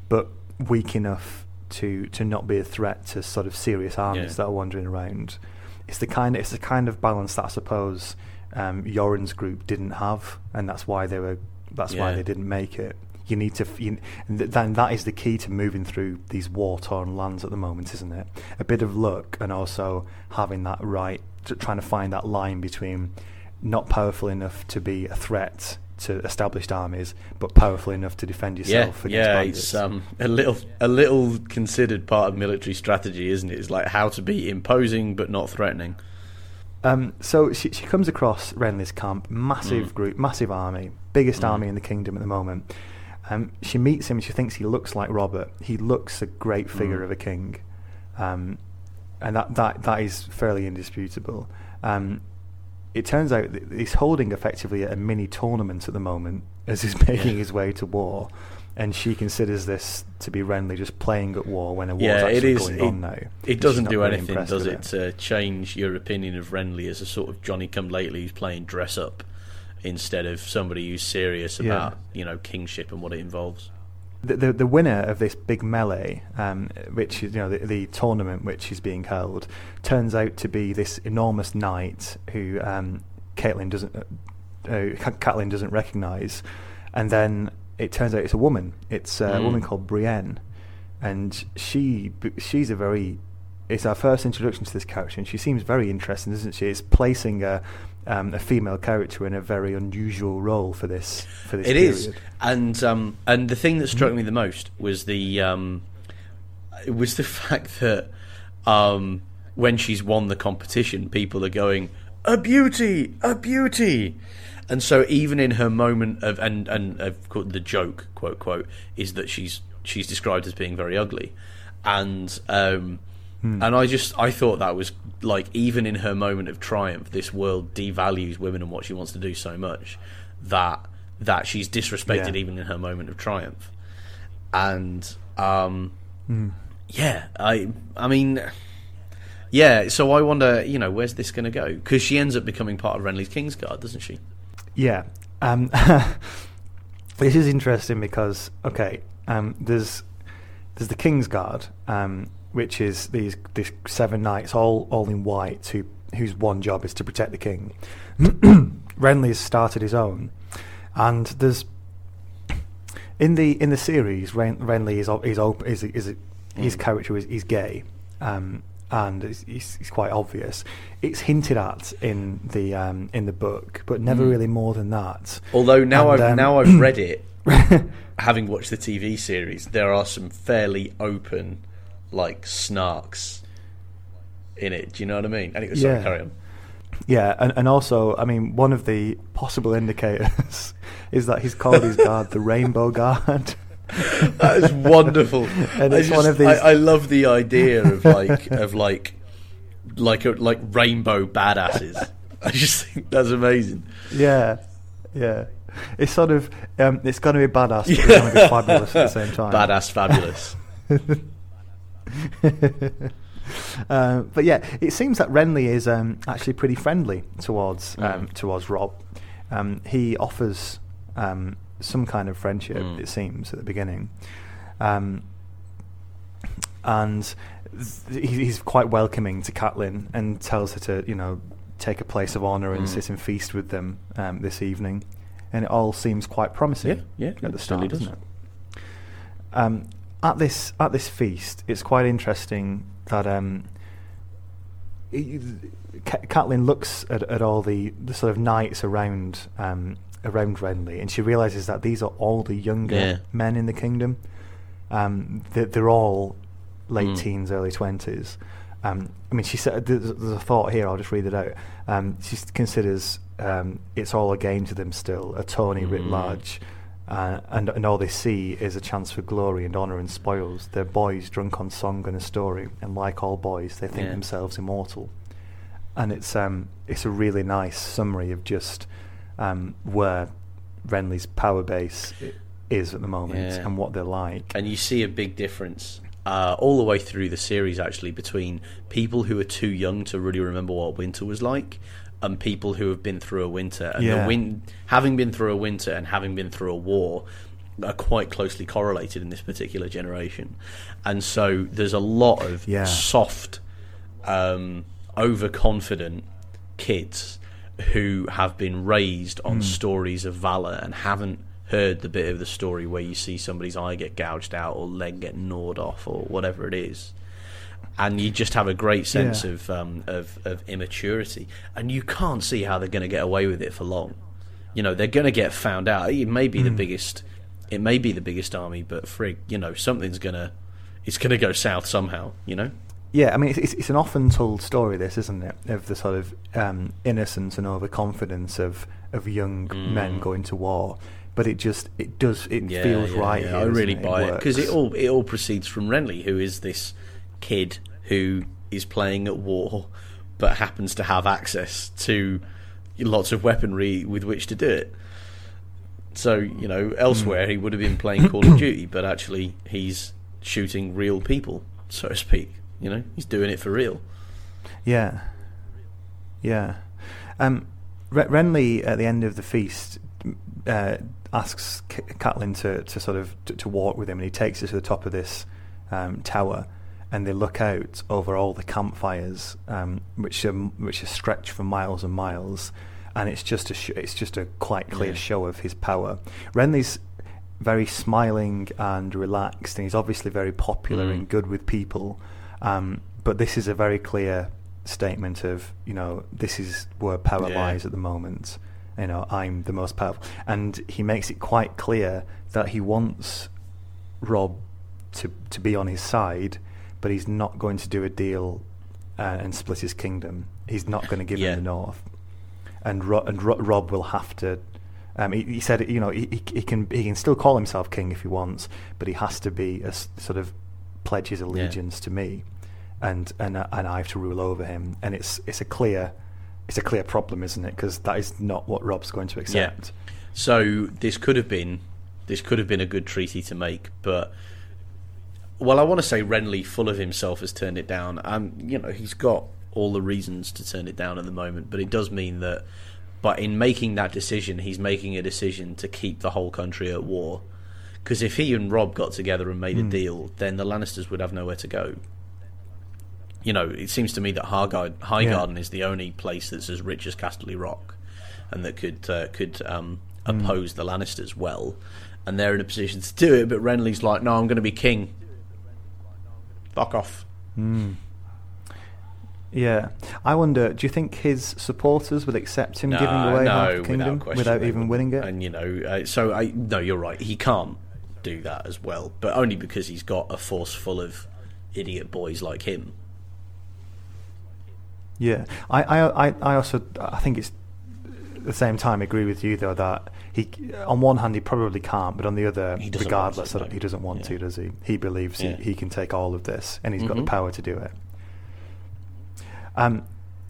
but weak enough to to not be a threat to sort of serious armies Yeah. that are wandering around. It's the kind it's the kind of balance that I suppose um, Yoren's group didn't have, and that's why they were that's why they didn't make it. You need to, you, then that is the key to moving through these war-torn lands at the moment, isn't it? A bit of luck, and also having that right, to, trying to find that line between not powerful enough to be a threat to established armies, but powerful enough to defend Yeah, yourself against yeah, bandits. it's um, a little a little considered part of military strategy, isn't it? It's like how to be imposing but not threatening. Um, so she, she comes across Renly's camp, massive Mm. group, massive army, biggest Mm. army in the kingdom at the moment. Um, she meets him. She thinks he looks like Robert. He looks a great figure Mm. of a king, um, and that, that that is fairly indisputable. Um, it turns out he's holding effectively a mini tournament at the moment as he's [LAUGHS] making Yeah. his way to war, and she considers this to be Renly just playing at war when a war's yeah, actually it is. going it, on now. it doesn't do very anything, does with it, to change your opinion of Renly as a sort of Johnny Come Lately who's playing dress up instead of somebody who's serious Yeah. about you know kingship and what it involves. The, the the winner of this big melee, um, which is you know the, the tournament which is being held, turns out to be this enormous knight who um, Catelyn doesn't uh, uh, Catelyn doesn't recognise, and then it turns out it's a woman. It's uh, a Mm. woman called Brienne, and she she's a very it's our first introduction to this character, and she seems very interesting, isn't she? It's placing a um, a female character in a very unusual role for this for this It period. is, and um, and the thing that struck me the most was the um, it was the [LAUGHS] fact that um, when she's won the competition, people are going a beauty, a beauty, and so even in her moment of and and of course, the joke quote quote is that she's she's described as being very ugly, and um, Hmm. and I just I thought that was like even in her moment of triumph, this world devalues women and what she wants to do so much that that she's disrespected Yeah. even in her moment of triumph, and um, Mm. yeah, I I mean. Yeah, so I wonder, you know, where's this going to go? Because she ends up becoming part of Renly's Kingsguard, doesn't she? Yeah. Um, [LAUGHS] this is interesting because okay, um, there's there's the King's Guard, um, which is these these seven knights all all in white who whose one job is to protect the king. [CLEARS THROAT] Renly has started his own, and there's in the in the series Ren, Renly is is op- is is his Mm. character is, is gay. Um, and it's, it's, it's quite obvious. It's hinted at in the um, in the book, but never Mm. really more than that. Although now And, I've um, now I've read it, [LAUGHS] having watched the TV series, there are some fairly open, like snarks in it. Do you know what I mean? Anyway, sorry, Yeah. carry on. Yeah, and, and also, I mean, one of the possible indicators [LAUGHS] is that he's called his guard the Rainbow Guard. [LAUGHS] That is wonderful. [LAUGHS] And I it's one of these- I, I love the idea of like of like like a, like rainbow badasses. I just think that's amazing. yeah, yeah. It's sort of um, it's going to be badass, but it's going to be fabulous at the same time. Badass, fabulous. [LAUGHS] uh, but yeah, it seems that Renly is um, actually pretty friendly towards um, Mm. towards Robb. Um, he offers um, some kind of friendship. Mm. It seems at the beginning, um, and th- he's quite welcoming to Catelyn and tells her to you know take a place of honor and Mm. sit and feast with them um, this evening, and it all seems quite promising. Yeah, yeah, at the start, does. doesn't it? Um, at this at this feast, it's quite interesting that um, Catelyn looks at, at all the, the sort of knights around um, around Renly, and she realizes that these are all the younger Yeah. men in the kingdom. Um, they're, they're all late Mm. teens, early twenties. Um, I mean, she said there's, there's a thought here. I'll just read it out. Um, she considers um, it's all a game to them still, a tourney writ Mm. large, uh, and and all they see is a chance for glory and honor and spoils. They're boys drunk on song and a story, and like all boys, they think Yeah. themselves immortal. And it's um, it's a really nice summary of just um, where Renly's power base is at the moment Yeah. and what they're like. and you see a big difference uh, all the way through the series actually between people who are too young to really remember what winter was like and people who have been through a winter and Yeah. the win- having been through a winter and having been through a war are quite closely correlated in this particular generation and so there's a lot of Yeah. soft um, overconfident kids who have been raised on stories of valor and haven't heard the bit of the story where you see somebody's eye get gouged out or leg get gnawed off or whatever it is. And you just have a great sense Yeah. of, um, of of immaturity, and you can't see how they're going to get away with it for long. You know, they're going to get found out. It may be the biggest, it may be the biggest army, but frig, you know, something's gonna, it's gonna go south somehow. You know. Yeah, I mean, it's, it's, an often told story, this, isn't it? Of the sort of um, innocence and overconfidence of, of young men going to war. But it just, it does, it Mm. Yeah, feels yeah, right. yeah. here, I really doesn't buy it because it works. all it all proceeds from Renly, who is this kid who is playing at war, but happens to have access to lots of weaponry with which to do it. So you know, elsewhere he would have been playing Call of Duty, but actually he's shooting real people, so to speak. You know, he's doing it for real. Yeah. Yeah. Um, Renly, at the end of the feast, uh, asks Catelyn to, to sort of to, to walk with him, and he takes her to the top of this um, tower, and they look out over all the campfires, um, which are which are stretched for miles and miles, and it's just a sh- it's just a quite clear Yeah. show of his power. Renly's very smiling and relaxed, and he's obviously very popular Mm. and good with people. Um, but this is a very clear statement of you know this is where power Yeah. lies at the moment. You know I'm the most powerful, and he makes it quite clear that he wants Robb to to be on his side, but he's not going to do a deal uh, and split his kingdom. He's not going to give Yeah. him the north, and Ro- and Ro- Robb will have to. Um, he, he said, you know, he, he, can he can still call himself king if he wants, but he has to be a s- sort of pledge his allegiance to me, and and uh, and I have to rule over him. And it's it's a clear it's a clear problem, isn't it? Because that is not what Robb's going to accept. So this could have been this could have been a good treaty to make, but well, I want to say Renly, full of himself, has turned it down. Um, you know, he's got all the reasons to turn it down at the moment, but it does mean that. But in making that decision, he's making a decision to keep the whole country at war. Because if he and Robb got together and made a deal, then the Lannisters would have nowhere to go. You know, it seems to me that Highgarden, Highgarden is the only place that's as rich as Casterly Rock, and that could uh, could um, oppose the Lannisters well, and they're in a position to do it. But Renly's like, no, I'm going to be king. Fuck off. Mm. Yeah, I wonder. Do you think his supporters would accept him giving away no, half the kingdom question without even winning it? And you know, uh, so I no, you're right. He can't do that as well, but only because he's got a force full of idiot boys like him. Yeah, I, I, I, I also I think it's at the same time I agree with you though that he on one hand he probably can't, but on the other, He regardless, to, no. he doesn't want Yeah. to, does he? He believes Yeah. he, he can take all of this, and he's got the Mhm. power to do it. Um,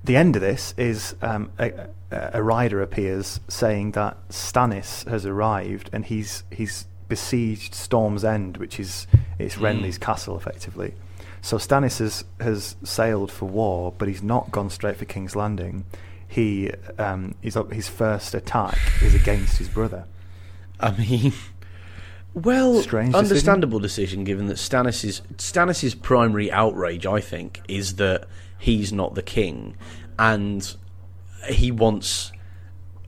the end of this is um, a, a a rider appears saying that Stannis has arrived and he's he's besieged Storm's End, which is it's Mm. Renly's castle effectively. So Stannis has, has sailed for war, but he's not gone straight for King's Landing. He um, his his first attack is against his brother. I mean, well, Strange understandable decision. given that Stannis's Stannis's primary outrage, I think, is that he's not the king, and he wants.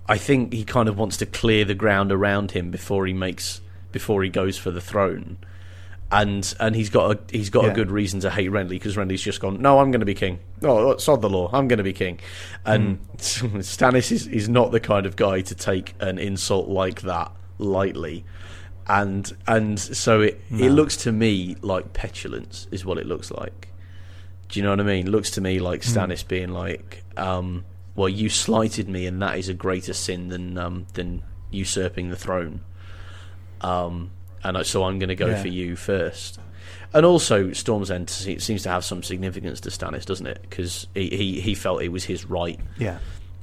I think he kind of wants to clear the ground around him before he makes before he goes for the throne. And and he's got a he's got Yeah. a good reason to hate Renly because Renly's just gone. No, I'm going to be king. Oh, sod the law. I'm going to be king. And Hmm. [LAUGHS] Stannis is is not the kind of guy to take an insult like that lightly. And and so it it looks to me like petulance is what it looks like. Do you know what I mean? Looks to me like Stannis being like, um, "Well, you slighted me, and that is a greater sin than um, than usurping the throne." Um, and I- so I'm going to go Yeah. for you first. And also, Storm's End seems to have some significance to Stannis, doesn't it? Because he, he he felt it was his right Yeah.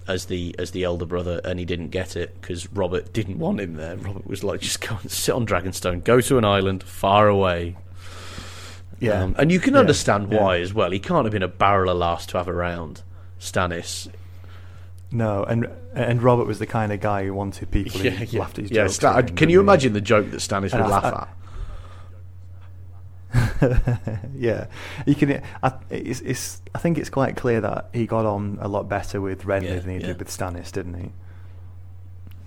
as the as the elder brother, and he didn't get it because Robert didn't want him there. Robert was like, "Just go and sit on Dragonstone, go to an island far away." Yeah. Um, and you can Yeah. understand Yeah. why as well. He can't have been a barrel of laughs to have around Stannis. No, and and Robert was the kind of guy who wanted people who [LAUGHS] laughed at his yeah. jokes. Sta- him, can you imagine the joke that Stannis would I- laugh I- at? [LAUGHS] yeah, you can. I, it's, it's, I think it's quite clear that he got on a lot better with Renly Yeah, than he yeah. did with Stannis, didn't he?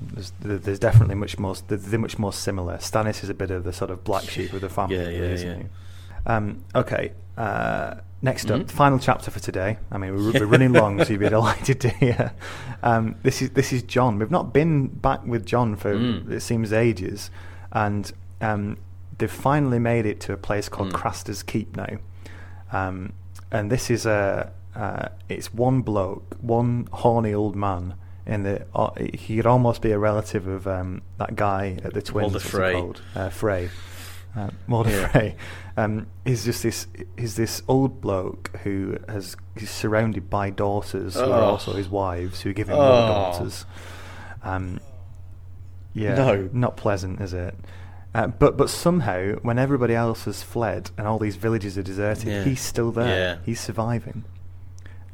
There's, there's definitely much more. They're, they're much more similar. Stannis is a bit of the sort of black sheep of the family, Yeah, yeah, isn't yeah. he? Um, okay. Uh, next up, Mhm. final chapter for today. I mean, we're, we're [LAUGHS] running long, so you'd be delighted to hear. Um, this is this is Jon. We've not been back with Jon for Mm. it seems ages, and um, they've finally made it to a place called Mm. Craster's Keep now. Um, and this is a uh, it's one bloke, one horny old man. In the, uh, he could almost be a relative of um, that guy at the twins. Mulder what's he Frey. called? Uh, Frey. Uh, Mulder Yeah. Frey. Um, he's just this. He's this old bloke who has. He's surrounded by daughters who are Oh. also his wives, who give him Oh. more daughters. Um, yeah, No. not pleasant, is it? Uh, but but somehow, when everybody else has fled and all these villages are deserted, Yeah. he's still there. Yeah. He's surviving.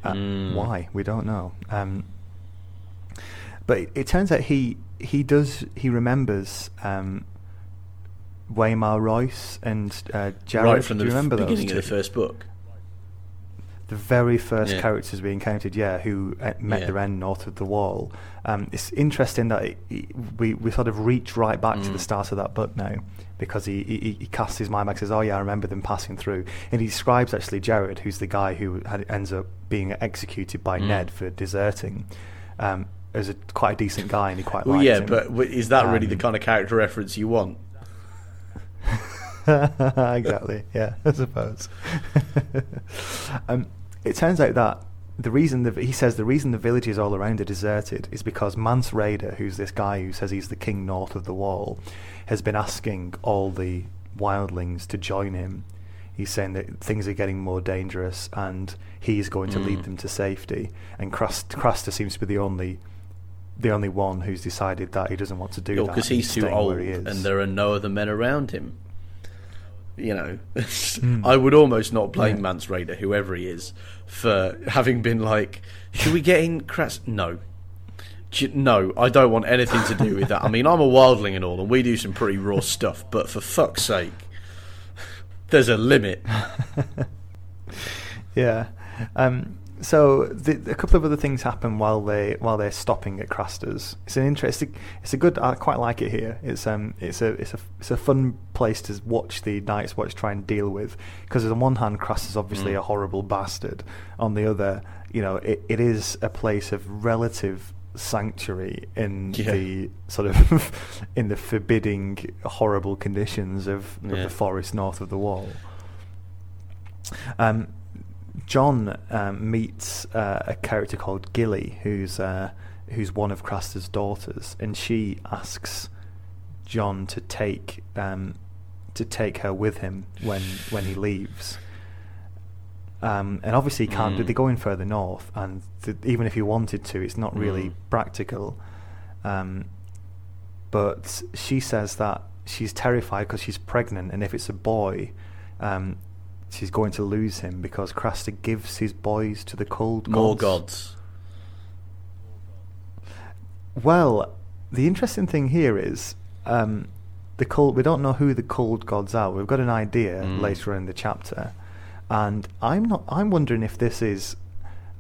Uh, Mm. Why we don't know. Um, but it, it turns out he he does he remembers um, Waymar Royce and uh, Gared. right from Do the you remember f- those beginning of the first book. the very first Yeah. characters we encountered, yeah, who uh, met Yeah. the end north of the wall. Um, it's interesting that it, it- we we sort of reach right back to the Mm. start of that book now because he, he he casts his mind back and says, "Oh yeah, I remember them passing through." And he describes actually Gared, who's the guy who had, ends up being executed by Mm. Ned for deserting, um, as a quite a decent guy, and he quite Well, liked yeah, him. but is that really the Um, kind of character reference you want? [LAUGHS] exactly. Yeah, [LAUGHS] I suppose. [LAUGHS] um, it turns out that the reason the, he says the reason the villages all around are deserted is because Mance Rayder, who's this guy who says he's the king north of the wall, has been asking all the wildlings to join him. He's saying that things are getting more dangerous and he's going to lead Mm. them to safety. And Crust, Craster seems to be the only the only one who's decided that he doesn't want to do that. Because he's too old he is. and there are no other men around him. You know, Mm. I would almost not blame Yeah. Mance Rayder, whoever he is, for having been like, should we get in Kras? No. No, I don't want anything to do with that. I mean, I'm a wildling and all, and we do some pretty raw [LAUGHS] stuff, but for fuck's sake, there's a limit. [LAUGHS] Yeah. Um, so the, a couple of other things happen while they while they're stopping at Craster's. It's an interesting. It's a good. I quite like it here. It's um. It's a it's a it's a fun place to watch the Night's Watch try and deal with because on one hand, Craster's obviously Mm. a horrible bastard. On the other, you know, it, it is a place of relative sanctuary in Yeah. the sort of [LAUGHS] in the forbidding horrible conditions of, of Yeah. the forest north of the wall. Um, Jon um, meets uh, a character called Gilly, who's uh, who's one of Craster's daughters, and she asks Jon to take um, to take her with him when when he leaves. Um, and obviously, he can't. Mm. They're going further north, and th- even if he wanted to, it's not really Mm. practical. Um, but she says that she's terrified because she's pregnant, and if it's a boy, um, she's going to lose him because Craster gives his boys to the cold More gods. gods. Well, the interesting thing here is um, the cold. We don't know who the cold gods are. We've got an idea Mm. later in the chapter, and I'm not. I'm wondering if this is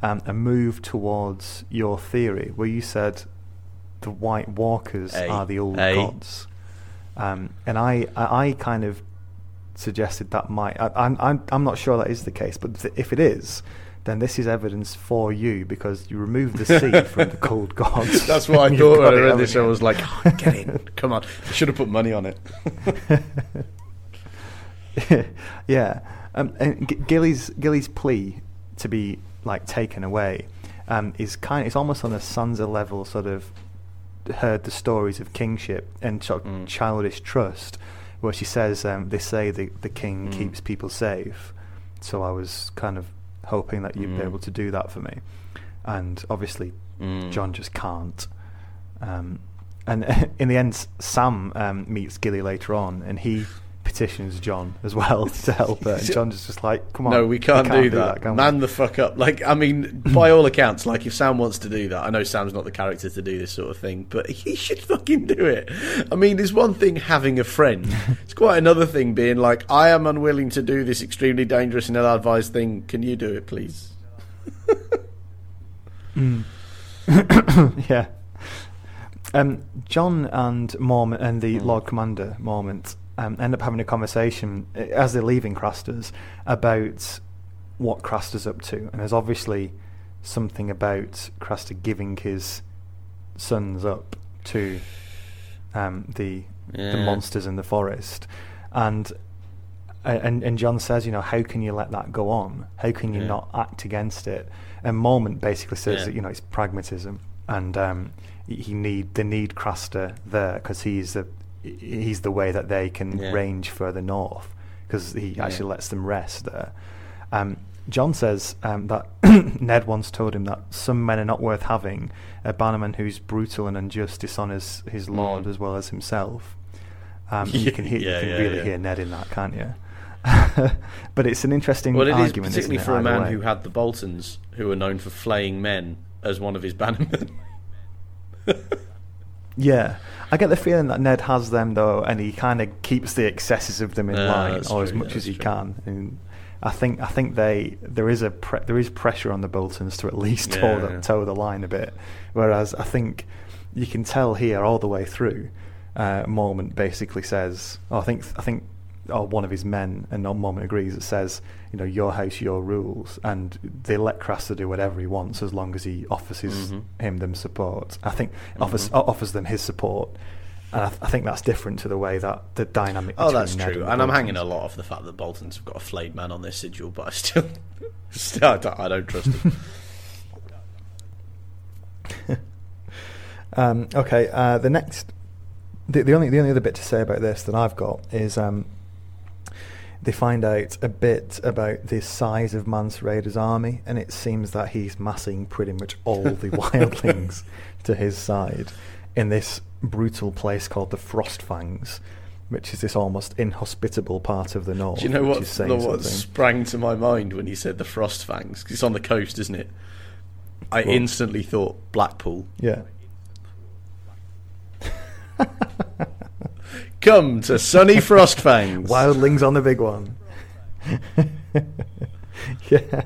um, a move towards your theory, where you said the White Walkers A. are the old A. gods, um, and I, I, I kind of suggested that might. I, I'm I'm I'm not sure that is the case, but th- if it is, then this is evidence for you because you removed the C [LAUGHS] from the cold gods. [LAUGHS] That's what I [LAUGHS] thought when I read this. I was like, oh, get in, come on. I should have put money on it. yeah. Um, and G- Gilly's Gilly's plea to be like taken away um, is kind. It's almost on a Sansa level, sort of heard the stories of kingship and sort of Mm. childish trust, where she says um, they say the the king Mm. keeps people safe. So I was kind of hoping that you'd be Mm. able to do that for me, and obviously Mm. Jon just can't. Um, and [LAUGHS] in the end, Sam um, meets Gilly later on, and he petitions Jon as well [LAUGHS] to help her. And [LAUGHS] Jon's just like, "Come on, no, we can't, do, that. can we?" Man the fuck up. Like, I mean, by all accounts, like if Sam wants to do that, I know Sam's not the character to do this sort of thing, but he [LAUGHS] should fucking do it. I mean, there's one thing having a friend. It's quite another thing being like, I am unwilling to do this extremely dangerous and ill-advised thing. Can you do it, please? Mm. yeah. Um, Jon and Mormont and the Mm. Lord Commander Mormont um, end up having a conversation uh, as they're leaving Craster's about what Craster's up to, and there's obviously something about Craster giving his sons up to um, the the monsters in the forest, and and and Jon says, you know, how can you let that go on? How can you Yeah. not act against it? And Mormont basically says Yeah. that you know it's pragmatism, and um, he- he need they need Craster there because he's the he's the way that they can Yeah. range further north because he Yeah. actually lets them rest there. Um, Jon says um, that [COUGHS] Ned once told him that some men are not worth having. A bannerman who's brutal and unjust dishonours his lord Mm. as well as himself. Um, [LAUGHS] you can, hear, Yeah, you can yeah, really yeah. hear Ned in that, can't you? [LAUGHS] but it's an interesting Well, it is argument, particularly isn't it, for a man way? who had the Boltons, who were known for flaying men, as one of his bannermen. [LAUGHS] Yeah, I get the feeling that Ned has them though, and he kind of keeps the excesses of them in No, line, or as true, much as he true. can. And I think I think they there is a pre- there is pressure on the Boltons to at least [LAUGHS] toe, Yeah, the, yeah. toe the line a bit. Whereas I think you can tell here all the way through. Uh, Mormont basically says, oh, I think I think or one of his men, and Mormont agrees. It says, you know, your house, your rules, and they let Craster do whatever he wants as long as he offers his, Mhm. him them support. I think offers Mhm. o- offers them his support, and I, th- I think that's different to the way that the dynamic. oh, that's Ned true. the And I'm hanging a lot off the fact that Boltons have got a flayed man on their sigil, but I still, [LAUGHS] still I, don't, I don't trust him. [LAUGHS] Um, okay, uh, the next, the, the only the only other bit to say about this that I've got is um, they find out a bit about the size of Rayder's army, and it seems that he's massing pretty much all the [LAUGHS] wildlings to his side in this brutal place called the Frostfangs, which is this almost inhospitable part of the north. Do you know what, what, is saying the- what sprang to my mind when you said the Frost Fangs? 'Cause it's on the coast, isn't it? I Well- instantly thought Blackpool. Yeah. [LAUGHS] Come to sunny [LAUGHS] Frostfangs. Wildlings on the big one. [LAUGHS] yeah,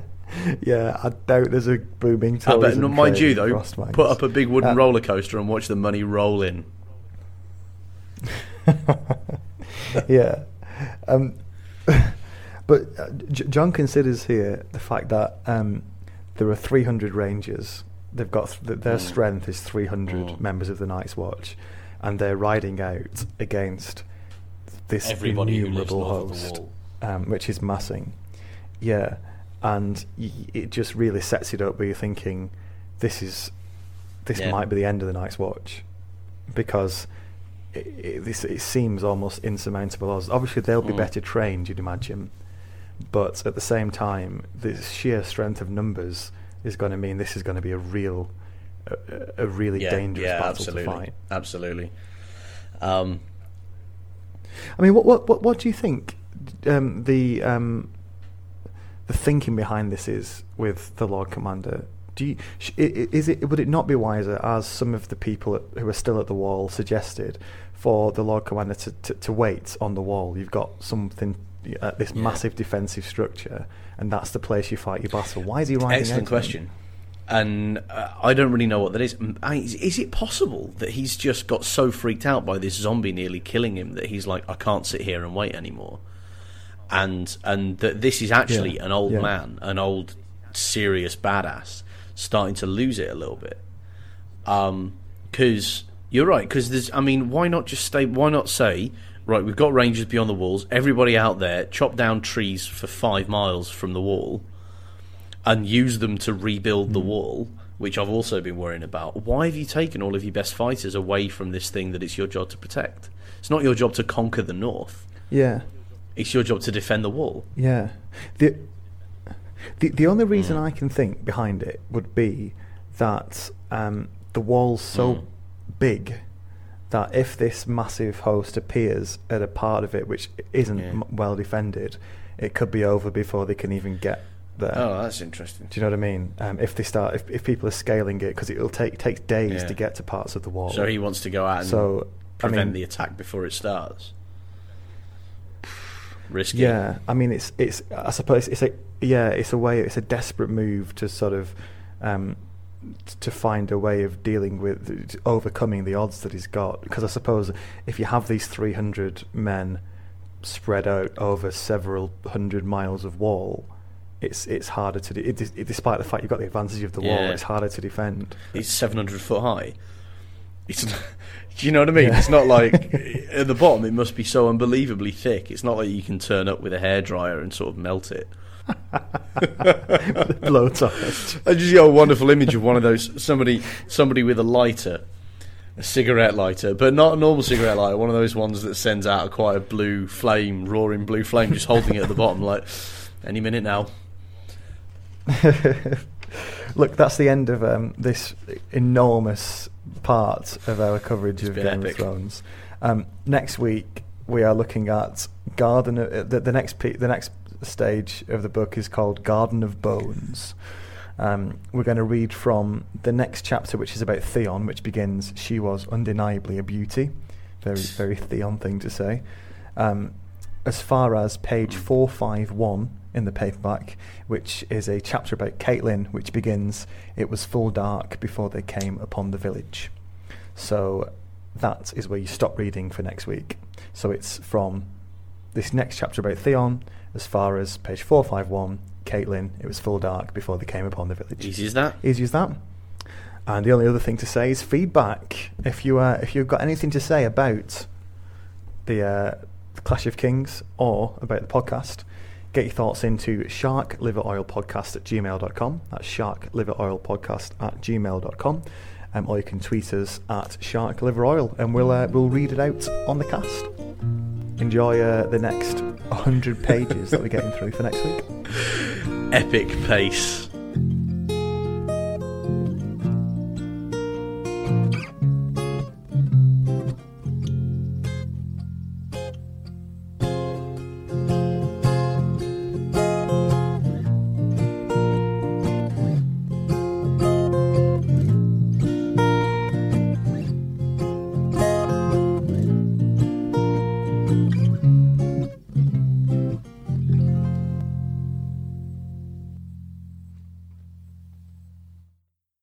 yeah. I doubt there's a booming I bet, no, mind you though, Frostfangs. put up a big wooden Uh, roller coaster and watch the money roll in. [LAUGHS] yeah. Um, but uh, J- Jon considers here the fact that um, there are 300 rangers. They've got th- their Mm. strength is 300 Mm. members of the Night's Watch, and they're riding out against this Everybody innumerable north of the host, um, which is massing. Yeah, and y- it just really sets it up where you're thinking, this is this Yeah. might be the end of the Night's Watch, because it, it, this, it seems almost insurmountable. Obviously, they'll be Mm. better trained, you'd imagine, but at the same time, the sheer strength of numbers is going to mean this is going to be a real, a, a really yeah, dangerous yeah, battle absolutely, to fight. absolutely. Um, I mean, what what what, what do you think um, the um, the thinking behind this is with the Lord Commander? Do you, sh- i- i- is it would it not be wiser, as some of the people who are still at the wall suggested, for the Lord Commander to, to, to wait on the wall? You've got something uh, this Yeah. massive defensive structure, and that's the place you fight your battle. Why is he riding? excellent out on it? question. And uh, I don't really know what that is. Mm, I, is. It possible that he's just got so freaked out by this zombie nearly killing him that he's like, I can't sit here and wait anymore? and and that this is actually Yeah, an old yeah. man, an old serious badass, starting to lose it a little bit. Um, because you're right. Because there's, I mean, why not just stay? Why not say, right? We've got rangers beyond the walls. Everybody out there, chop down trees for five miles from the wall, and use them to rebuild Hmm. the wall. Which I've also been worrying about. Why have you taken all of your best fighters away from this thing that it's your job to protect? It's not your job to conquer the north. Yeah. It's your job to defend the wall. Yeah. The the, the only reason Mm. I can think behind it would be that um, the wall's so Mm. big that if this massive host appears at a part of it which isn't Yeah. m- well defended, it could be over before they can even get there. Oh, that's interesting. Do you know what I mean? Um, if they start, if, if people are scaling it, because it'll take takes days Yeah. to get to parts of the wall. So he wants to go out and So, I prevent mean- the attack before it starts. [SIGHS] Risky. Yeah, I mean, it's it's. I suppose it's a yeah, it's a way. It's a desperate move to sort of um, to find a way of dealing with overcoming the odds that he's got. Because I suppose if you have these three hundred men spread out over several hundred miles of wall, it's it's harder to. De- it, it, despite the fact you've got the advantage of the wall, Yeah. it's harder to defend. It's 700 foot high. It's, [LAUGHS] do you know what I mean? Yeah. It's not like [LAUGHS] at the bottom. It must be so unbelievably thick. It's not like you can turn up with a hairdryer and sort of melt it. [LAUGHS] Blowtorch. I just got a wonderful image of one of those somebody somebody with a lighter, a cigarette lighter, but not a normal cigarette lighter. One of those ones that sends out a quite a blue flame, roaring blue flame, just holding it at the bottom, like any minute now. [LAUGHS] Look, that's the end of um, this enormous part of our coverage It's of Game epic. of Thrones. Um, next week we are looking at Garden. Of, uh, the, the next pe- the next stage of the book is called Garden of Bones. Um, we're going to read from the next chapter, which is about Theon, which begins. She was undeniably a beauty. Very very Theon thing to say. Um, as far as page 451 in the paperback, which is a chapter about Catelyn, which begins, It was full dark before they came upon the village. So that is where you stop reading for next week. So it's from this next chapter about Theon, as far as page 451, Catelyn, It was full dark before they came upon the village. Easy as that. Easy as that. And the only other thing to say is feedback. If you uh, if you've got anything to say about the, uh, the Clash of Kings or about the podcast, get your thoughts into shark liver oil podcast at gmail.com. That's shark liver oil podcast at gmail.com. Um, or you can tweet us at shark liver oil and we'll uh, we'll read it out on the cast. Enjoy uh, the next 100 pages that we're getting through for next week. [LAUGHS] Epic pace.